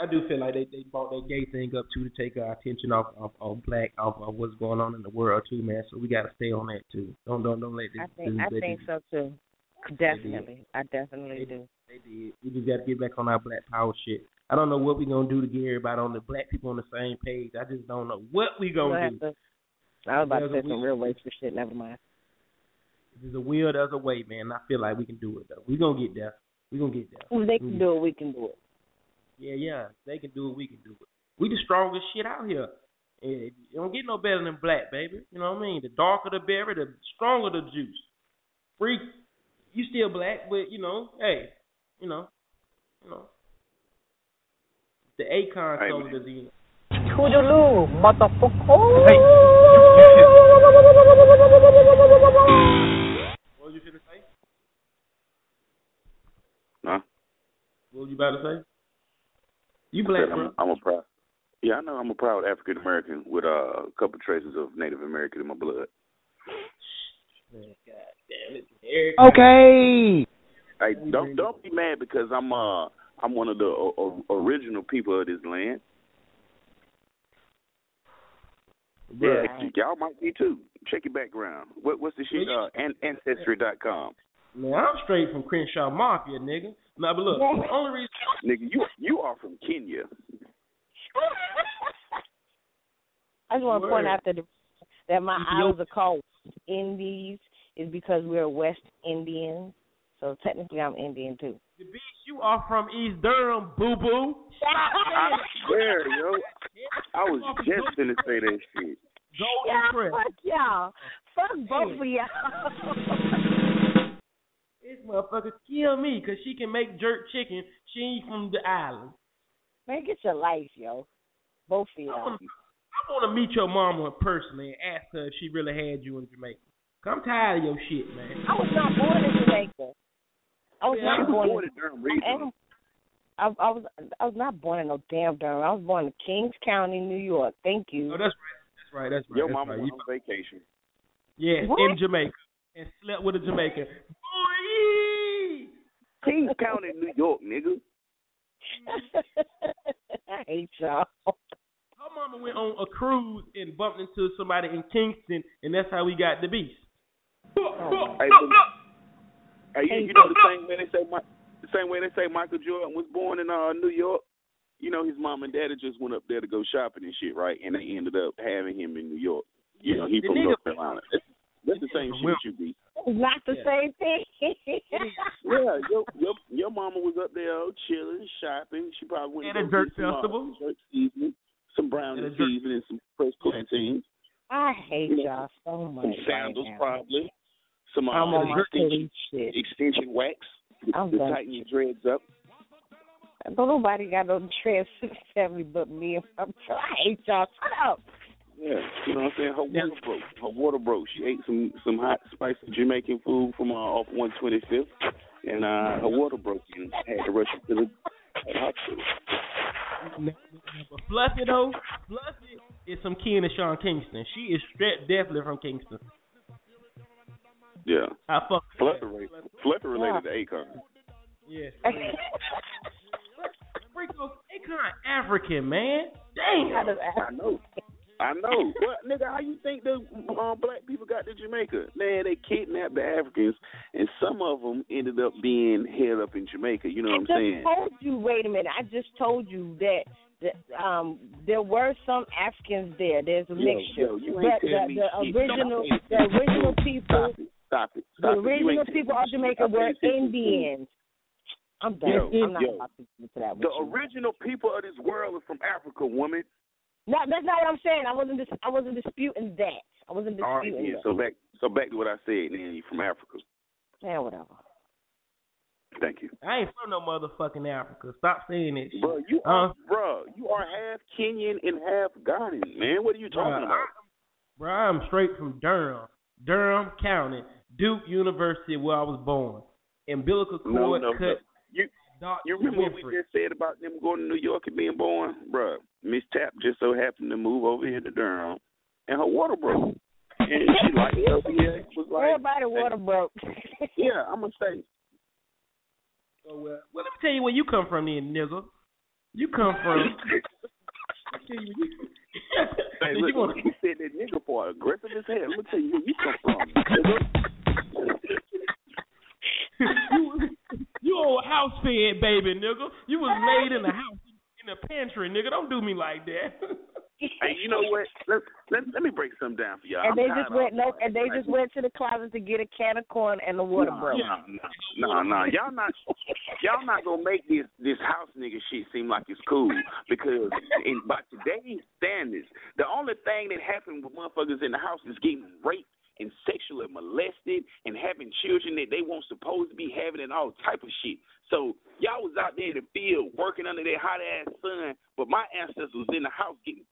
I do feel like they they brought that gay thing up too to take our attention off off, off black off of what's going on in the world too, man. So we got to stay on that too. Don't don't don't let this. I think this, I this- think so too. Definitely, I definitely do. They did. We just got to get back on our black power shit. I don't know what we gonna do to get everybody on the black people on the same page. I just don't know what we We'll gonna have do. to- I was about to say some real wasteful shit. Never mind. There's a will, there's a way, man. I feel like we can do it though. We gonna get there. We gonna get there. If they can mm-hmm. do it, we can do it. Yeah, yeah. They can do it. We can do it. We the strongest shit out here. Eh, and you don't get no better than black, baby. You know what I mean? The darker the berry, the stronger the juice. Freak, you still black, but you know, hey, you know, you know, the Akon Hey, color is you know. Toodaloo, motherfucker. What was you gonna say? Huh? What was you about to say? You I black, said bro? I'm, I'm a proud. Yeah, I know I'm a proud African American with uh, a couple traces of Native American in my blood. God damn it. Eric. Okay. Hey, don't don't be mad because I'm uh I'm one of the o- o- original people of this land. Yeah, y'all might be too. Check your background. What what's the shit? Uh, an- ancestry.com. Man, I'm straight from Crenshaw Mafia, nigga. Now, but look, the only reason Nigga, you you are from Kenya. I just want to point out that the, that my Ethiopia. islands are called Indies is because we're West Indians. So technically, I'm Indian too. The beach you are from East Durham, boo boo. I swear, yo. I was just gonna say that shit. Golden Yeah, Crest. fuck y'all. Fuck both of y'all. This motherfucker kill me because she can make jerk chicken. She ain't from the island. Man, get your life, yo. Both of y'all. I wanna meet your mama personally and ask her if she really had you in Jamaica. 'Cause I'm tired of your shit, man. I was not born in Jamaica. I was Yeah, not you was born, born in in Durham I, I, I was I was not born in no damn Durham. I was born in Kings County, New York. Thank you. Oh, that's right. That's right. That's right. Your that's mama right. went on vacation. Yeah, What? in Jamaica. And slept with a Jamaican. Boy! Kings County, New York, nigga. I hate y'all. Her mama went on a cruise and bumped into somebody in Kingston, and that's how we got the beast. Hey, but- Hey, you, you know the same way they say Mi- the same way they say Michael Jordan was born in uh New York. You know his mom and daddy just went up there to go shopping and shit, right? And they ended up having him in New York. You know he The from nigga- North Carolina. That's, that's the same From shit you be. Not the Yeah. same thing. Yeah, your your your mama was up there chilling, shopping. She probably went At to a go dirt some, uh, festival? jerk seasoning, some brownie At a dirt- some fresh plantains, I hate You know, y'all so much. some sandals right now. probably, some uh, I'm on my extension, extension wax I'm to done. tighten your dreads up. Don't nobody got no trans family but me and my I hate y'all. Shut up. Yeah, you know what I'm saying. Her water broke. Her water broke. She ate some some hot spicy Jamaican food from uh, off 125th, and uh, her water broke and had to rush her to the hospital. But Fluffy though, Fluffy is some kin of Sean Kingston. She is straight definitely from Kingston. Yeah, I fuck. Flutter related, Flutter related to Akon. Yeah. Rico, Akon African man. Damn. I know. I know. Well, nigga, how you think the um, black people got to Jamaica? Man, they kidnapped the Africans, and some of them ended up being held up in Jamaica. You know what I'm I saying? just told you. Wait a minute. I just told you that. that um, there were some Africans there. There's a Yo, mixture. yo, you but ain't the, the original, the original people, Stop it. the Stop it. You original ain't people of Jamaica were I paid attention to you. Indians. I'm done. Yo, I'm not yo. about to get into that The you. original people of this world are from Africa, woman. No, that's not what I'm saying. I wasn't. Dis- I wasn't disputing that. I wasn't disputing. All right, disputing yeah. that. So back, so back to what I said. Then you from Africa. Yeah, whatever. Thank you, I ain't from no motherfucking Africa. Stop saying that shit. bro. You Uh, are, bro. You are half Kenyan and half Ghanaian, man. What are you talking Bruh, about? Bro, I'm straight from Durham, Durham County, Duke University, where I was born. Umbilical cord No, no, cut. no. You Doc you remember what we just said about them going to New York and being born, bro? Miss Tapp just so happened to move over here to Durham, and her water broke, and she like LBA was like, Everybody water broke. yeah, I'm gonna say, So, uh, well, let me tell you where you come from, then, nigga. You come from? Hey, look, you want he said that nigga part aggressive as hell. Let me tell you where you come from. you, you old house fed baby, nigga. You was made in the house in the pantry, nigga. Don't do me like that. hey, you know what? Let, let, let me break some down for y'all. And I'm they just went no, and they just went to the closet to get a can of corn and a water no, broke. No, no, no. Y'all not y'all not gonna make this this house nigga shit seem like it's cool because in by today's standards, the only thing that happened with motherfuckers in the house is getting raped and sexually molested and having children that they weren't supposed to be having and all type of shit. So y'all was out there in the field working under that hot ass sun, but my ancestors was in the house getting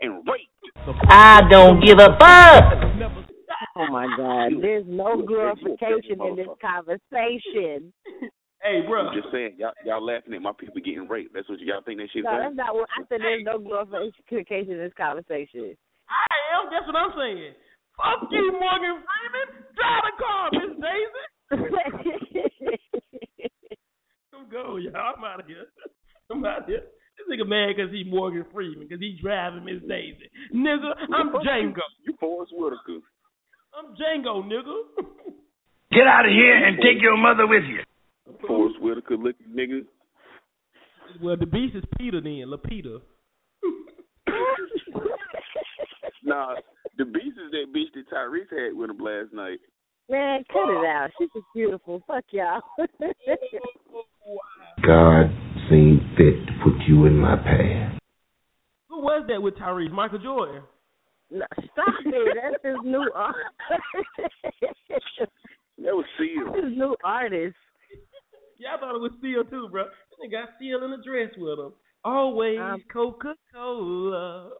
and raped. I don't give a fuck. Oh my God! There's no glorification in this conversation. Hey, bro. I'm just saying, y'all y'all laughing at my people getting raped. That's what y'all think that shit No, that's not what I said. There's no glorification in this conversation. I am. That's what I'm saying. Fuck you, Morgan Freeman. Drive the car, Miss Daisy. I'm go, y'all. I'm out of here. I'm out of here. This nigga mad because he Morgan Freeman because he driving Miss Daisy. Nigga, I'm Django. You Forest Whitaker. I'm Django, nigga. Get out of here and take your mother with you. Forest Whitaker looking nigga. Well, the beast is Peter then, Lupita. Nah, the beast is that bitch that Tyrese had with him last night. Man, cut it out. She's just beautiful. Fuck y'all. God seen fit to put you in my path. Who was that with Tyrese? Michael Jordan. no, stop it. That's his new art. That was Seal. his new artist. Yeah, I thought it was Seal too, bro. They got Seal in a dress with him. Always Um, Coca Cola.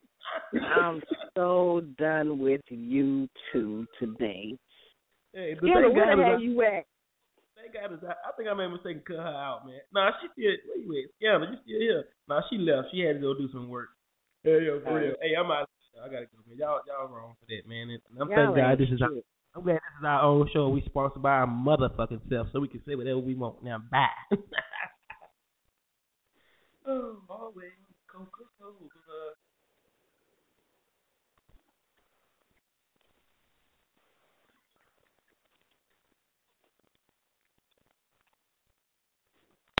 I'm so done with you two today. Hey, the Taylor, thing where the hell you at? Thank God is I, I think I made a mistake and cut her out, man. Nah, she still wait, wait, Scanner, you still here? Nah, she left. She had to go do some work. Hey, yo, for real. Hey, I'm out. I gotta go, man. Y'all, y'all wrong for that, man. And I'm Y'all thank God this is our. I'm glad this is our own show. We sponsored by our motherfucking self, so we can say whatever we want. Now, bye. oh, always Coca Cola.